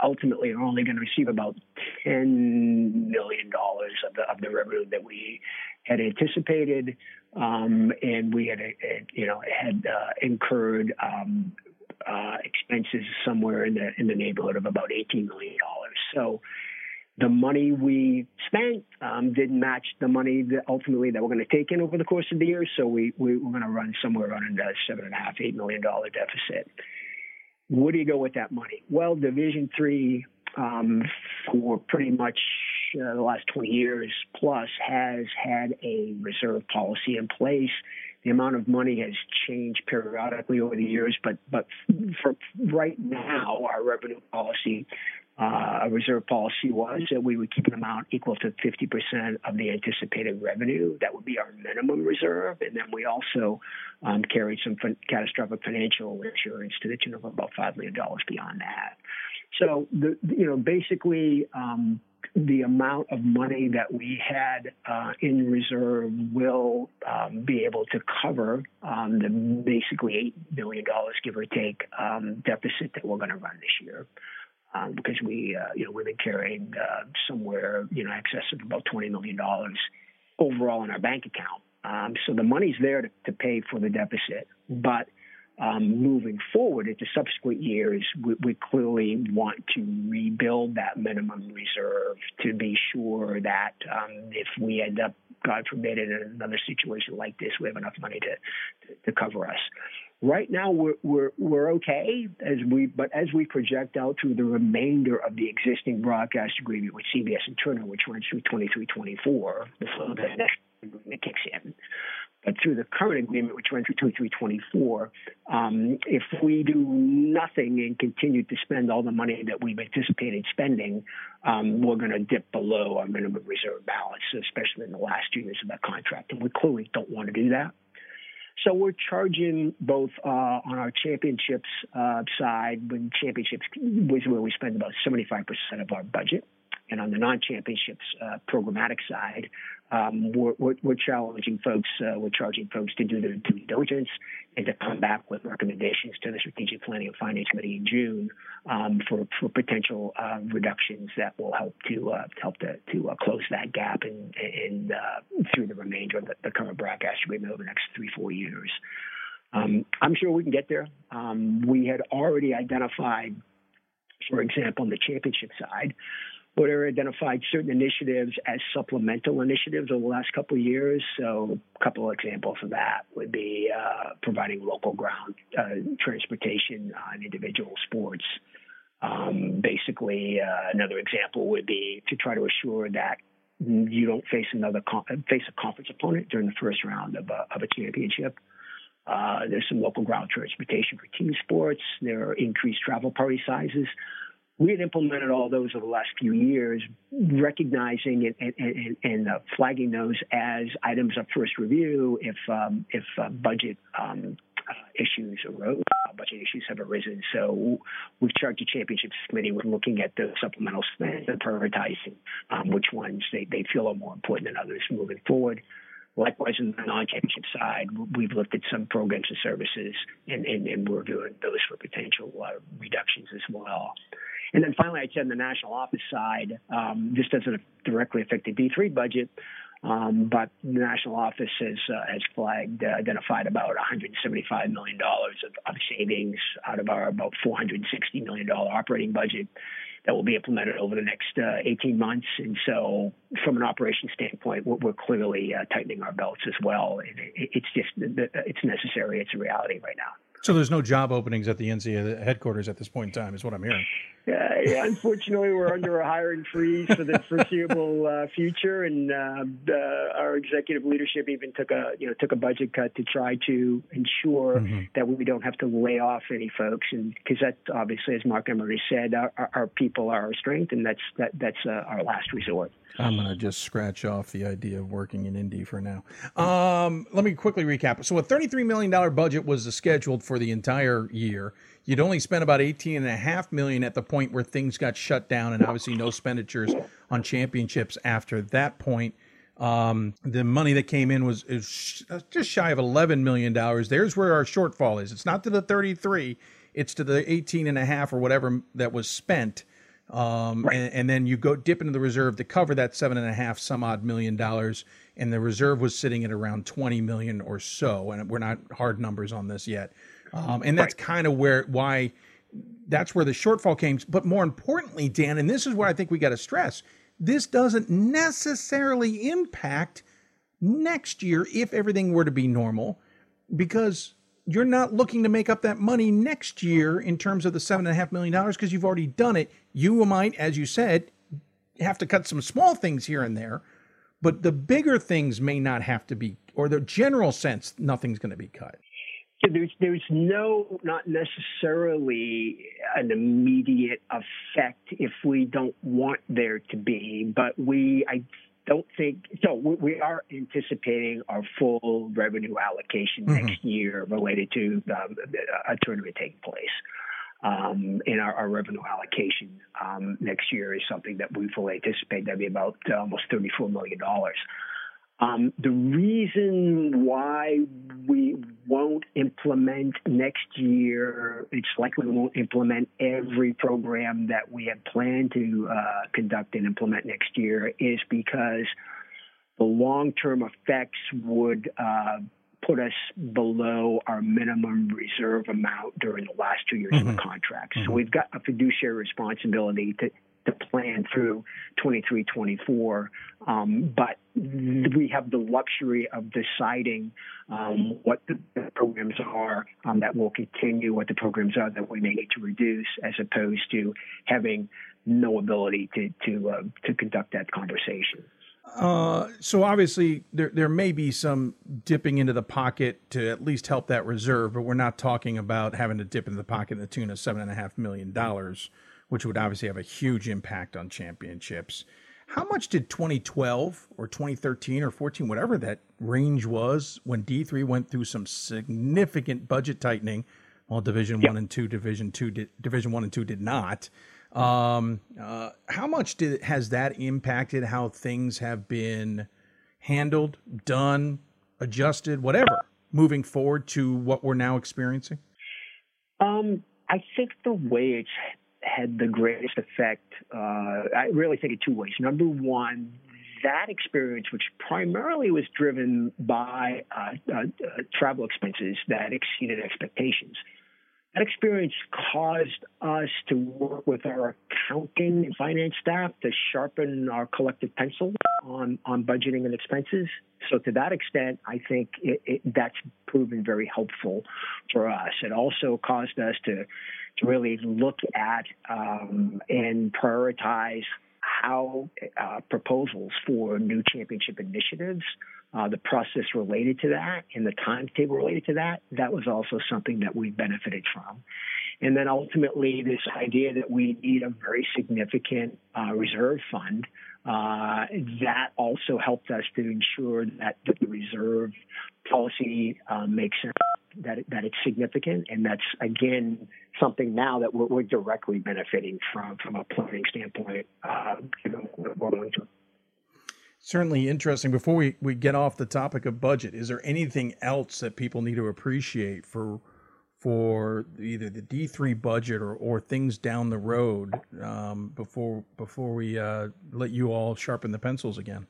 ultimately are only going to receive about ten million dollars of the of the revenue that we had anticipated, um, and we had, had you know had uh, incurred um, uh, expenses somewhere in the in the neighborhood of about eighteen million dollars. So the money we spent um, didn't match the money that ultimately that we're going to take in over the course of the year. So we, we we're going to run somewhere around a seven and a half, eight million dollar deficit. Where do you go with that money? Well, Division three um, for pretty much uh, the last 20 years plus has had a reserve policy in place. The amount of money has changed periodically over the years, but but for right now, our revenue policy uh, reserve policy was that we would keep an amount equal to 50% of the anticipated revenue. That would be our minimum reserve. And then we also um, carried some fin- catastrophic financial insurance to the tune of about $5 million beyond that. So, the, you know, basically, um, the amount of money that we had uh, in reserve will um, be able to cover um, the basically eight billion dollars, give or take, um, deficit that we're going to run this year um, because we, uh, you know, we've been carrying uh, somewhere, you know, excess of about twenty million dollars overall in our bank account. Um, so the money's there to, to, pay for the deficit, but um, moving forward into subsequent years, we, we, clearly want to rebuild that minimum reserve to be sure that um, if we end up, God forbid, in another situation like this, we have enough money to, to, to cover us. Right now, we're, we're, we're okay as we, but as we project out through the remainder of the existing broadcast agreement with CBS and Turner, which runs through 23 24, before the next agreement kicks in. But through the current agreement, which runs through 23 24, um, if we do nothing and continue to spend all the money that we've anticipated spending, um, we're going to dip below our minimum reserve balance, especially in the last two years of that contract. And we clearly don't want to do that. So we're charging both uh, on our championships uh, side, when championships was where we spend about 75% of our budget, and on the non-championships uh, programmatic side, um, we're, we're, we're, challenging folks, uh, we're charging folks to do their due diligence and to come back with recommendations to the Strategic Planning and Finance Committee in June um, for, for potential uh, reductions that will help to uh, help to, to uh, close that gap in uh, through the remainder of the, the, current broadcast agreement over the next three four years. Um, I'm sure we can get there. Um, we had already identified, for example, on the championship side, Twitter identified certain initiatives as supplemental initiatives over the last couple of years. So, a couple of examples of that would be uh, providing local ground uh, transportation on individual sports. Um, basically, uh, another example would be to try to assure that you don't face another face a conference opponent during the first round of a, of a championship. Uh, there's some local ground transportation for team sports. There are increased travel party sizes we had implemented all those over the last few years, recognizing and, and, and uh, flagging those as items of first review if um, if uh, budget um, uh, issues arose, uh, budget issues have arisen. So we've charged the championships committee with looking at the supplemental spend and prioritizing um, which ones they, they feel are more important than others moving forward. Likewise, on the non-championship side, we've looked at some programs and services, and, and, and we're doing those for potential uh, reductions as well. And then finally, I'd say on the national office side, um, this doesn't directly affect the D3 budget, um, but the national office has uh, has flagged, uh, identified about 175 million dollars of, of, savings out of our about 460 million dollar operating budget. that will be implemented over the next uh, 18 months. And so, from an operation standpoint, we're, we're clearly uh, tightening our belts as well. It, it's just it's necessary. It's a reality right now. So there's no job openings at the NCAA headquarters at this point in time, is what I'm hearing. Uh, yeah, unfortunately, we're under a hiring freeze for the foreseeable uh, future, and uh, our executive leadership even took a you know took a budget cut to try to ensure mm-hmm. that we don't have to lay off any folks, and because that obviously, as Mark Emmert said, our, our, people are our strength, and that's that that's uh, our last resort. I'm going to just scratch off the idea of working in Indy for now. Um, let me quickly recap. So, a $33 million budget was scheduled for the entire year. You'd only spent about 18 and a half million at the point where things got shut down, and obviously no expenditures on championships after that point. Um, the money that came in was, was just shy of 11 million dollars. There's where our shortfall is. It's not to the 33, it's to the 18 and a half or whatever that was spent. Um, right. and, and, then you go dip into the reserve to cover that seven and a half some odd million dollars, and the reserve was sitting at around 20 million or so. And we're not hard numbers on this yet. Um, and that's right. kind of where why that's where the shortfall came. But more importantly, Dan, and this is where I think we got to stress this doesn't necessarily impact next year if everything were to be normal, because you're not looking to make up that money next year in terms of the seven and a half million dollars because you've already done it. You might, as you said, have to cut some small things here and there, but the bigger things may not have to be, or the general sense, nothing's going to be cut there's there's no not necessarily an immediate effect if we don't want there to be, but we I don't think so. We are anticipating our full revenue allocation mm-hmm. next year related to um, a tournament taking place. Um, in our, our, revenue allocation um, next year is something that we fully anticipate that be about uh, almost $34 million. Um, the reason why we won't implement next year, it's likely we won't implement every program that we have planned to uh, conduct and implement next year, is because the long term effects would uh, put us below our minimum reserve amount during the last two years mm-hmm. of the contract. Mm-hmm. So we've got a fiduciary responsibility to to plan through 23, 24. Um, but we have the luxury of deciding um, what the programs are um, that will continue, what the programs are that we may need to reduce, as opposed to having no ability to to uh, to conduct that conversation. Uh, so obviously there there may be some dipping into the pocket to at least help that reserve, but we're not talking about having to dip into the pocket in the tune of seven and a half million dollars which would obviously have a huge impact on championships. How much did 2012 or 2013 or 14, whatever that range was, when D3 went through some significant budget tightening, while Division yep. One and Two, Division Two, did, Division One and Two did not. Um, uh, how much did has that impacted how things have been handled, done, adjusted, whatever, moving forward to what we're now experiencing? Um, I think the way had the greatest effect, uh, I really think in two ways. Number one, that experience, which primarily was driven by uh, uh, uh, travel expenses that exceeded expectations, that experience caused us to work with our accounting and finance staff to sharpen our collective pencil on, on budgeting and expenses. So, to that extent, I think it, it, that's proven very helpful for us. It also caused us to to really look at um, and prioritize how uh, proposals for new championship initiatives, uh, the process related to that, and the timetable related to that, that was also something that we benefited from. And then ultimately, this idea that we need a very significant uh, reserve fund uh, that also helped us to ensure that the reserve policy uh, makes sense, that that it's significant, and that's again something now that we're, we're directly benefiting from from a planning standpoint. Uh, Certainly interesting. Before we, we get off the topic of budget, is there anything else that people need to appreciate for for either the D three budget or, or things down the road um, before before we uh, let you all sharpen the pencils again?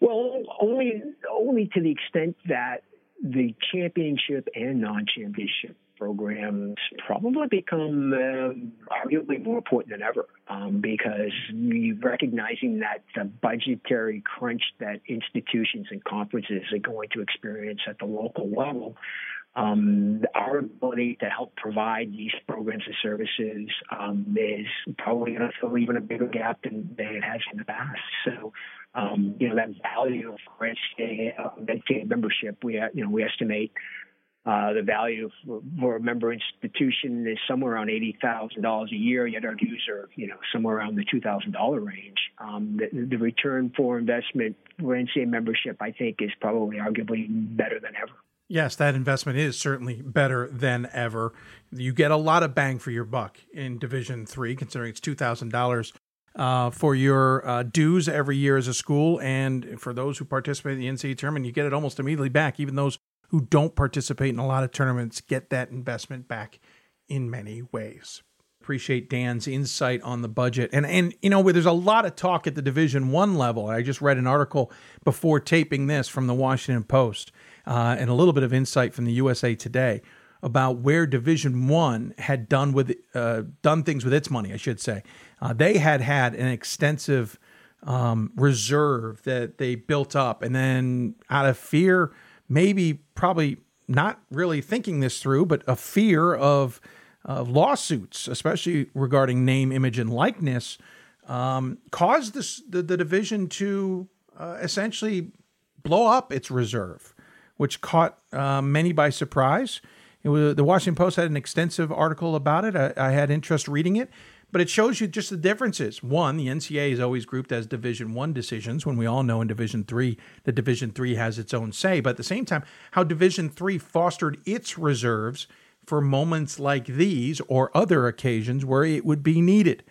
Well, only only to the extent that the championship and non-championship programs probably become uh, arguably more important than ever um, because recognizing that the budgetary crunch that institutions and conferences are going to experience at the local level. Um, our ability to help provide these programs and services um, is probably going to fill even a bigger gap than, than it has in the past. So, um, you know, that value of uh, membership, we you know we estimate uh, the value for, for, a member institution is somewhere around eighty thousand dollars a year. Yet our dues are, you know, somewhere around the two thousand dollar range. Um, the, the, return for investment for NCAA membership, I think, is probably arguably better than ever. Yes, that investment is certainly better than ever. You get a lot of bang for your buck in Division Three, considering it's two thousand dollars uh, for your uh, dues every year as a school, and for those who participate in the NCAA tournament, you get it almost immediately back. Even those who don't participate in a lot of tournaments get that investment back in many ways. Appreciate Dan's insight on the budget. And and you know, there's a lot of talk at the Division 1 level. I just read an article before taping this from the Washington Post uh, and a little bit of insight from the USA Today about where Division 1 had done with uh, done things with its money, I should say. Uh, they had had an extensive um, reserve that they built up and then out of fear maybe probably not really thinking this through, but a fear of, of lawsuits, especially regarding name, image, and likeness, um, caused this, the, the division to uh, essentially blow up its reserve, which caught uh, many by surprise. Was, the Washington Post had an extensive article about it. I, I had interest reading it but it shows you just the differences. One, the NCAA is always grouped as Division One decisions, when we all know in Division Three that Division Three has its own say. But at the same time, how Division Three fostered its reserves for moments like these or other occasions where it would be needed.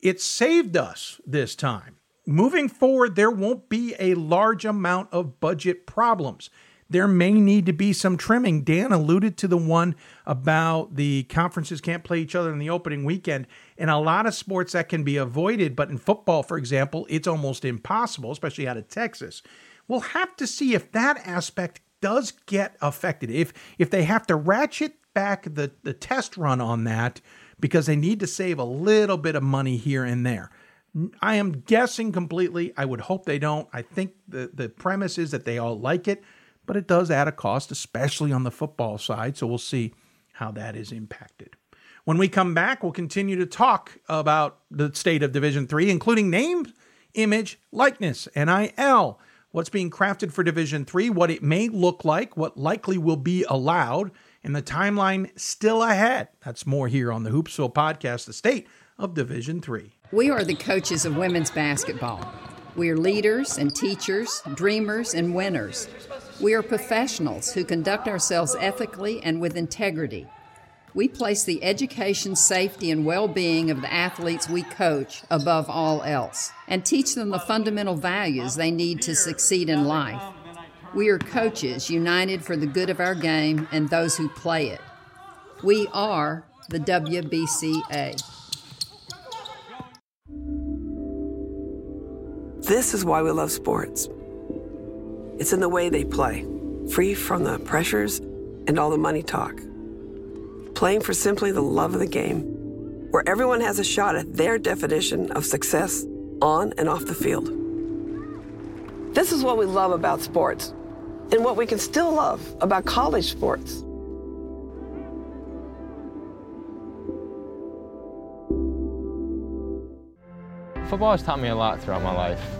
It saved us this time. Moving forward, there won't be a large amount of budget problems there may need to be some trimming. Dan alluded to the one about the conferences can't play each other in the opening weekend. In a lot of sports, that can be avoided, but in football, for example, it's almost impossible, especially out of Texas. We'll have to see if that aspect does get affected. If if they have to ratchet back the, the test run on that because they need to save a little bit of money here and there. I am guessing completely. I would hope they don't. I think the, the premise is that they all like it but it does add a cost, especially on the football side. So we'll see how that is impacted. When we come back, we'll continue to talk about the state of Division Three, including name, image, likeness, NIL, what's being crafted for Division Three, what it may look like, what likely will be allowed, and the timeline still ahead. That's more here on the Hoopsville podcast, the state of Division Three. We are the coaches of women's basketball. We are leaders and teachers, dreamers and winners. We are professionals who conduct ourselves ethically and with integrity. We place the education, safety, and well being of the athletes we coach above all else and teach them the fundamental values they need to succeed in life. We are coaches united for the good of our game and those who play it. We are the WBCA. This is why we love sports. It's in the way they play, free from the pressures and all the money talk. Playing for simply the love of the game, where everyone has a shot at their definition of success on and off the field. This is what we love about sports and what we can still love about college sports. Football has taught me a lot throughout my life.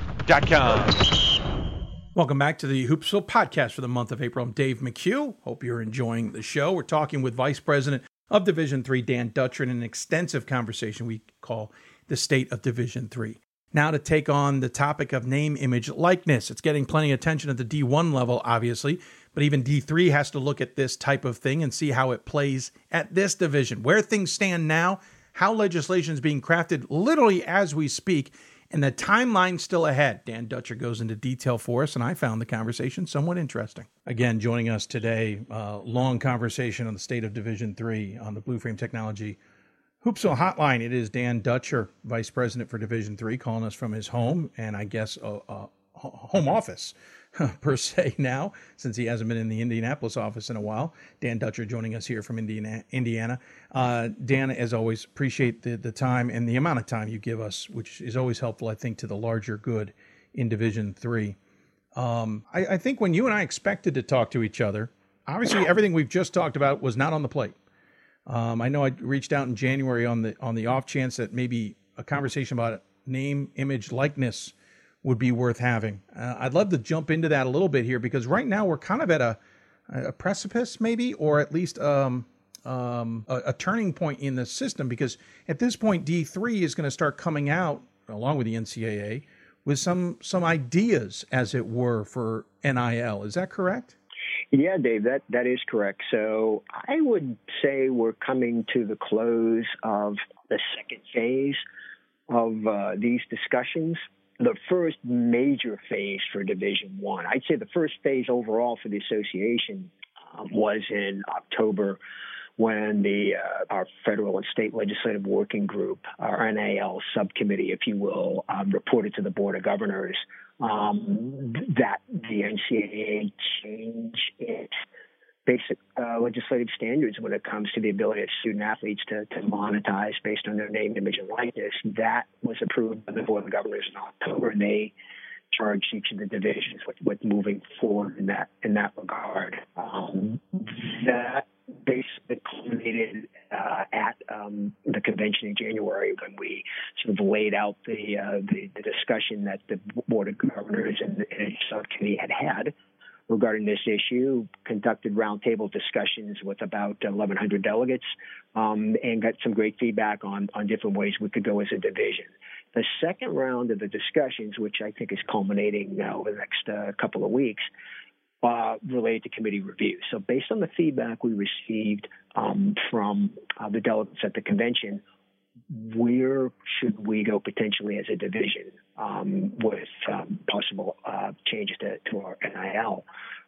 Welcome back to the Hoopsville podcast for the month of April. I'm Dave McHugh. Hope you're enjoying the show. We're talking with Vice President of Division Three, Dan Dutcher, in an extensive conversation we call the state of Division Three. Now to take on the topic of name, image, likeness. It's getting plenty of attention at the D1 level, obviously, but even D3 has to look at this type of thing and see how it plays at this division, where things stand now, how legislation is being crafted literally as we speak, and the timeline still ahead. Dan Dutcher goes into detail for us, and I found the conversation somewhat interesting. Again, joining us today, uh, long conversation on the state of Division Three on the Blue Frame Technology Hoopsville Hotline. It is Dan Dutcher, Vice President for Division Three, calling us from his home, and I guess a, a home office per se now, since he hasn't been in the Indianapolis office in a while. Dan Dutcher joining us here from Indiana. Indiana. Uh, Dan, as always, appreciate the, the time and the amount of time you give us, which is always helpful, I think, to the larger good in Division Three. Um, I, I think when you and I expected to talk to each other, obviously everything we've just talked about was not on the plate. Um, I know I reached out in January on the on the off chance that maybe a conversation about name, image, likeness would be worth having. Uh, I'd love to jump into that a little bit here because right now we're kind of at a, a precipice, maybe, or at least um, um, a, a, turning point in the system because at this point, D3 is going to start coming out along with the NCAA with some some ideas, as it were, for NIL. Is that correct? Yeah, Dave, that, that is correct. So I would say we're coming to the close of the second phase of uh, these discussions the first major phase for Division One. I'd say the first phase overall for the association um, was in October when the uh, our federal and state legislative working group, our NIL subcommittee, if you will, um, reported to the board of governors um, that the NCAA changed its basic uh, legislative standards when it comes to the ability of student athletes to, to monetize based on their name, image, and likeness. That was approved by the Board of Governors in October, and they charged each of the divisions with, with moving forward in that in that regard. Um, that basically culminated uh, at um, the convention in January when we sort of laid out the, uh, the, the discussion that the board of governors and, and subcommittee had had regarding this issue, conducted roundtable discussions with about 1,100 delegates, um, and got some great feedback on, on different ways we could go as a division. The second round of the discussions, which I think is culminating now over the next uh, couple of weeks, uh, related to committee review. So, based on the feedback we received um, from uh, the delegates at the convention, where should we go potentially as a division um, with um, possible uh, changes to, to, our NIL?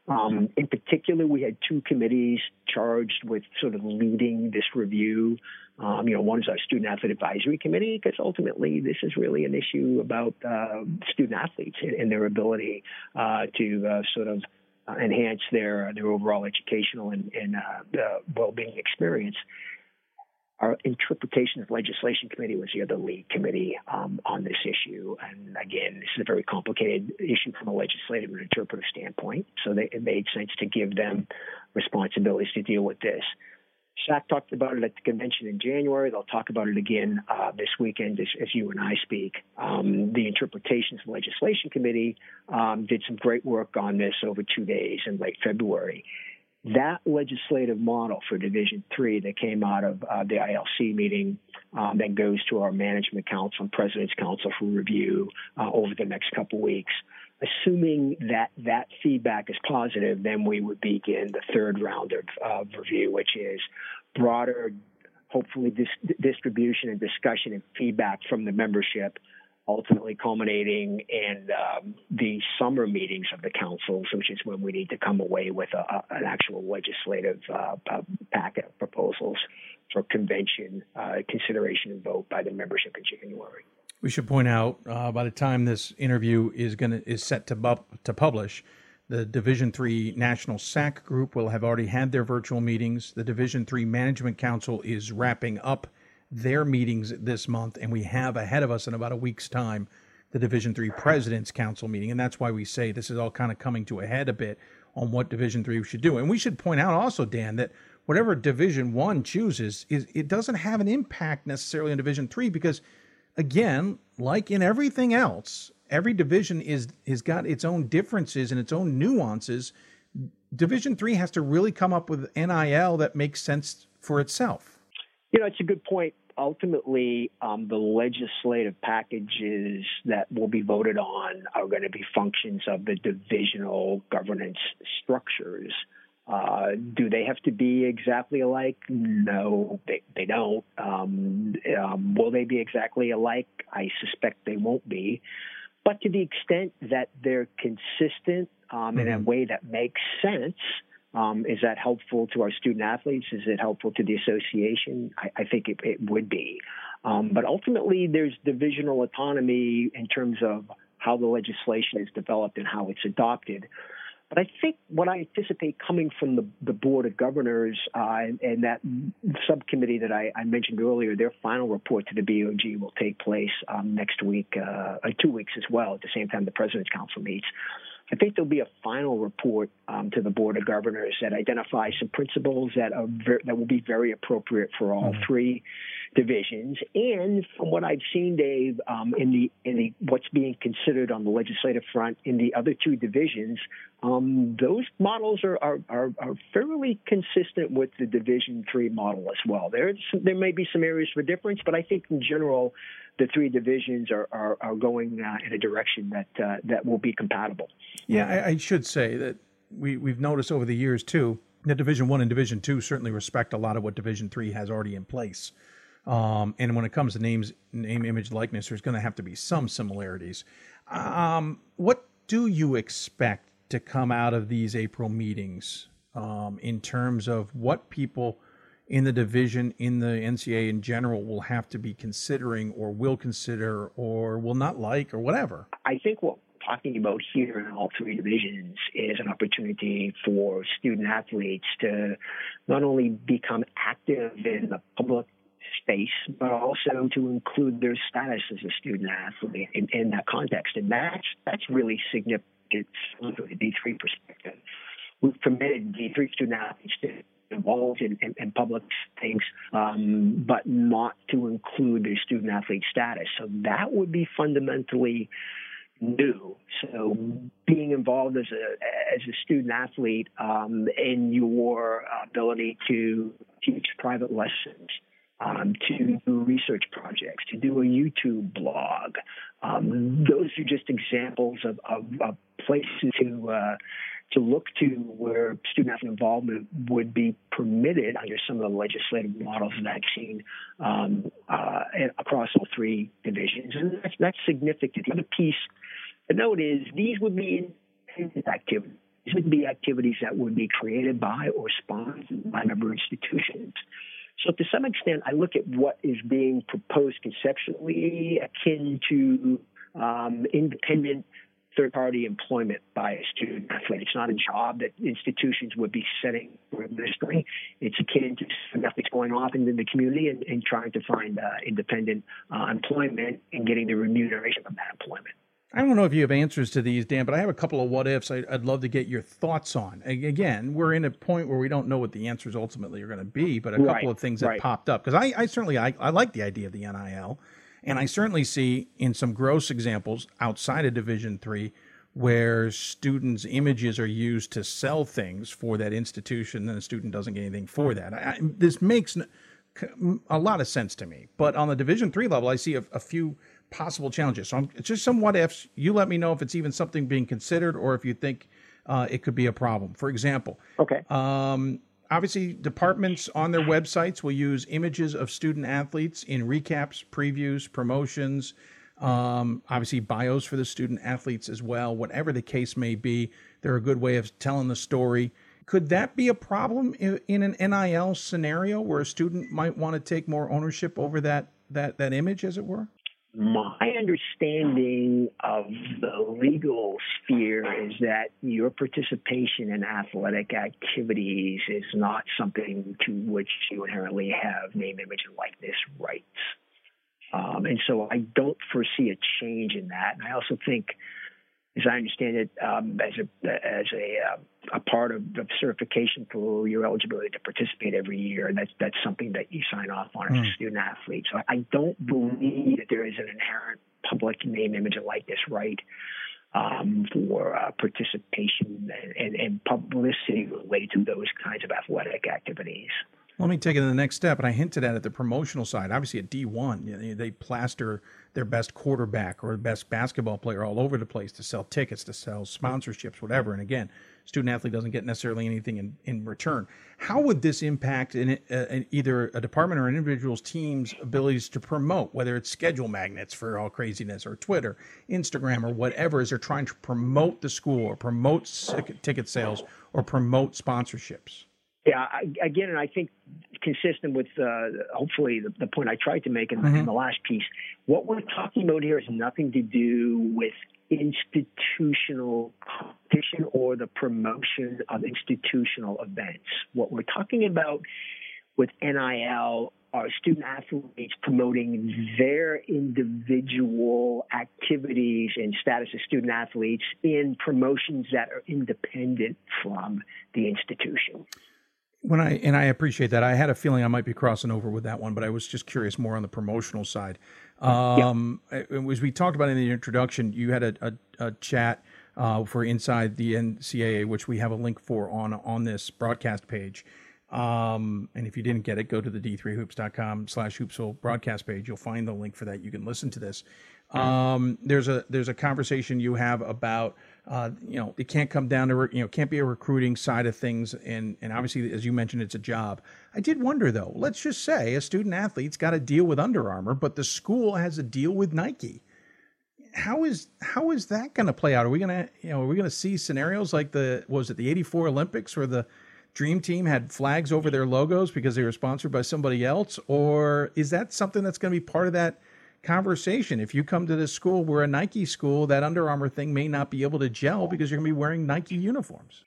Um, in particular, we had two committees charged with sort of leading this review. Um, you know, one is our student athlete advisory committee because ultimately this is really an issue about uh, student athletes and, and their ability uh, to uh, sort of uh, enhance their their overall educational and, and uh, well-being experience. Our interpretation of legislation committee was the other lead committee um, on this issue. And again, this is a very complicated issue from a legislative and interpretive standpoint. So they, it made sense to give them responsibilities to deal with this. SAC talked about it at the convention in January. They'll talk about it again uh, this weekend as, as, you and I speak. Um, the Interpretations Legislation Committee um, did some great work on this over two days in late February that legislative model for Division Three that came out of uh, the ILC meeting um, that goes to our management council and president's council for review uh, over the next couple weeks. Assuming that that feedback is positive, then we would begin the third round of, of review, which is broader, hopefully dis- distribution and discussion and feedback from the membership ultimately culminating in um, the summer meetings of the councils, which is when we need to come away with a, a, an actual legislative uh, packet of proposals for convention uh, consideration and vote by the membership in January. We should point out uh, by the time this interview is going is set to bu- to publish, the Division Three National SAC group will have already had their virtual meetings. The Division Three Management Council is wrapping up their meetings this month, and we have ahead of us in about a week's time the Division Three Presidents Council meeting, and that's why we say this is all kind of coming to a head a bit on what Division Three should do. And we should point out also, Dan, that whatever Division One chooses, is it doesn't have an impact necessarily on Division Three because, again, like in everything else, every division is has got its own differences and its own nuances. Division Three has to really come up with NIL that makes sense for itself. You know, it's a good point. Ultimately, um, the legislative packages that will be voted on are going to be functions of the divisional governance structures. Uh, do they have to be exactly alike? No, they, they don't. Um, um, will they be exactly alike? I suspect they won't be. But to the extent that they're consistent um, in a Mm-hmm. way that makes sense, um, is that helpful to our student athletes? Is it helpful to the association? I, I think it, it would be. Um, but ultimately, there's divisional autonomy in terms of how the legislation is developed and how it's adopted. But I think what I anticipate coming from the, the Board of Governors uh, and, and that subcommittee that I, I mentioned earlier, their final report to the BOG will take place um, next week, uh, two weeks as well, at the same time the President's Council meets. I think there'll be a final report um, to the Board of Governors that identifies some principles that are ver- that will be very appropriate for all three divisions. And from what I've seen, Dave, um, in the in the what's being considered on the legislative front in the other two divisions, um, those models are, are, are are fairly consistent with the Division Three model as well. There's there may be some areas for difference, but I think in general. The three divisions are, are, are going uh, in a direction that uh, that will be compatible. Yeah, I, I should say that we we've noticed over the years too that Division One and Division Two certainly respect a lot of what Division Three has already in place. Um, and when it comes to names, name, image, likeness, there's going to have to be some similarities. Um, what do you expect to come out of these April meetings um, in terms of what people in the division, in the NCAA in general, will have to be considering, or will consider, or will not like, or whatever? I think what we're talking about here in all three divisions is an opportunity for student athletes to not only become active in the public space, but also to include their status as a student athlete in, in that context. And that's that's really significant from the D3 perspective. We've permitted D3 student athletes to involved in, in, in public things, um, but not to include their student athlete status. So that would be fundamentally new. So being involved as a as a student athlete um, in your ability to teach private lessons, um, to do research projects, to do a YouTube blog. Um, those are just examples of, of, of places to uh, to look to where student athlete involvement would be permitted under some of the legislative models that I've seen um, uh, across all three divisions, and that's, that's significant. The other piece to note is these would be independent activities. These would be activities that would be created by or sponsored by member institutions. So, to some extent, I look at what is being proposed conceptually akin to um, independent third party employment by a student athlete. It's not a job that institutions would be setting or administering. It's akin to something that's going on in the community and, and trying to find uh, independent uh, employment and getting the remuneration from that employment. I don't know if you have answers to these, Dan, but I have a couple of what ifs I, would love to get your thoughts on. Again, we're in a point where we don't know what the answers ultimately are going to be, but a couple of things that right. popped up because I, I certainly I, I like the idea of the NIL, and I certainly see in some gross examples outside of Division three where students' images are used to sell things for that institution, and the student doesn't get anything for that. I, I, this makes a lot of sense to me, but on the Division three level, I see a, a few possible challenges. So I'm, it's just some what ifs. You let me know if it's even something being considered or if you think uh, it could be a problem. For example, okay. Um, obviously, departments on their websites will use images of student athletes in recaps, previews, promotions. Um, obviously, bios for the student athletes as well. Whatever the case may be, they're a good way of telling the story. Could that be a problem in, in an NIL scenario where a student might want to take more ownership over that that that image, as it were? My understanding of the legal sphere is that your participation in athletic activities is not something to which you inherently have name, image, and likeness rights. Um, and so I don't foresee a change in that. And I also think as I understand it, um, as a as a uh, a part of the certification for your eligibility to participate every year. and That's that's something that you sign off on as mm. a hmm. student athlete. So I don't believe that there is an inherent public name, image, and likeness right um, for uh, participation and, and, and publicity related to those kinds of athletic activities. Let me take it to the next step, and I hinted at it the promotional side. Obviously, at D1, you know, they plaster their best quarterback or best basketball player all over the place to sell tickets, to sell sponsorships, whatever. And again, student athlete doesn't get necessarily anything in, in return. How would this impact in, uh, in either a department or an individual's team's abilities to promote, whether it's schedule magnets for all craziness or Twitter, Instagram, or whatever, as they're trying to promote the school or promote ticket sales or promote sponsorships? Yeah, I, again, and I think consistent with uh, hopefully the, the, point I tried to make in, mm-hmm. in the last piece. What we're talking about here has nothing to do with institutional competition or the promotion of institutional events. What we're talking about with NIL are student athletes promoting their individual activities and status as student athletes in promotions that are independent from the institution when I and I appreciate that. I had a feeling I might be crossing over with that one, but I was just curious more on the promotional side. Um, yeah. As we talked about in the introduction, you had a, a, a chat uh, for inside the NCAA, which we have a link for on on this broadcast page. Um, and if you didn't get it, go to the d3hoops.com slash hoopsville broadcast page. You'll find the link for that. You can listen to this. Um, there's a there's a conversation you have about uh, you know it can't come down to you know can't be a recruiting side of things and and obviously as you mentioned it's a job. I did wonder though. Let's just say a student athlete's got a deal with Under Armour, but the school has a deal with Nike. How is how is that going to play out? Are we going to you know are we going to see scenarios like the was it the '84 Olympics where the Dream Team had flags over their logos because they were sponsored by somebody else, or is that something that's going to be part of that? Conversation. If you come to this school, we're a Nike school, that Under Armour thing may not be able to gel because you're going to be wearing Nike uniforms.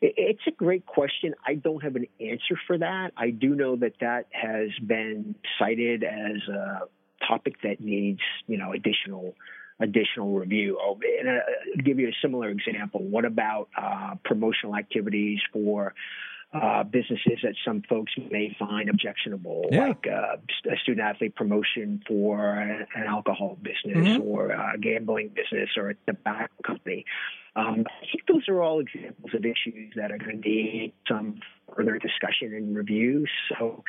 It's a great question. I don't have an answer for that. I do know that that has been cited as a topic that needs, you know, additional additional review. Oh, and I'll uh, give you a similar example. What about uh, promotional activities for uh, businesses that some folks may find objectionable, yeah. like uh, a student athlete promotion for an, an alcohol business mm-hmm. or a gambling business or a tobacco company. Um, I think those are all examples of issues that are going to need some further discussion and review. So,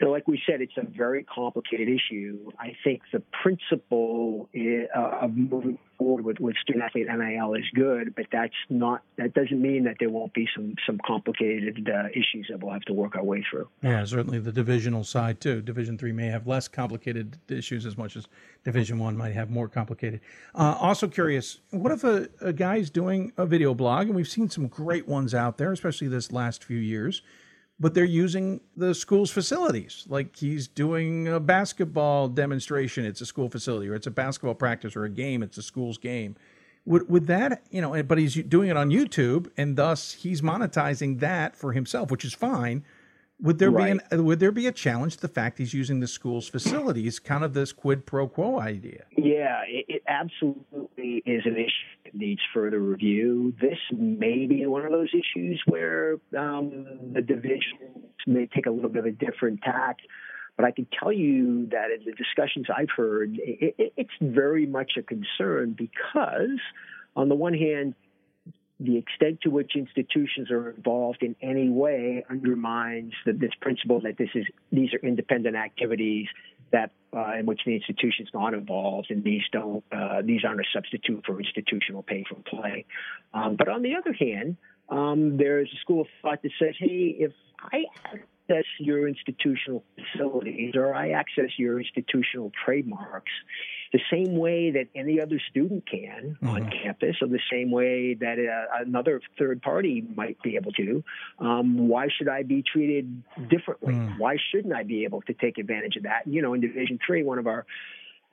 know, like we said, it's a very complicated issue. I think the principle uh, of moving forward with, with student athlete NIL is good, but that's not that doesn't mean that there won't be some some complicated uh, issues that we'll have to work our way through. Yeah, certainly the divisional side too. Division three may have less complicated issues as much as Division one might have more complicated. Uh, also curious, what if a, a guy's doing a video blog, and we've seen some great ones out there, especially this last few years but they're using the school's facilities. Like he's doing a basketball demonstration, it's a school facility, or it's a basketball practice or a game, it's a school's game. Would, would that, you know, but he's doing it on YouTube and thus he's monetizing that for himself, which is fine. Would there right. be an, would there be a challenge to the fact he's using the school's facilities, kind of this quid pro quo idea? Yeah, it, it absolutely is an issue that needs further review. This may be one of those issues where um, the divisions may take a little bit of a different tack. But I can tell you that in the discussions I've heard, it, it, it's very much a concern because, on the one hand, the extent to which institutions are involved in any way undermines the, this principle that this is these are independent activities that uh, in which the institution is not involved, and these don't uh, these aren't a substitute for institutional pay for play. Um, but on the other hand, um, there's a school of thought that says, hey, if I access your institutional facilities or I access your institutional trademarks, the same way that any other student can mm-hmm. on campus, or the same way that uh, another third party might be able to. Um, why should I be treated differently? Mm. Why shouldn't I be able to take advantage of that? You know, in Division Three, one of our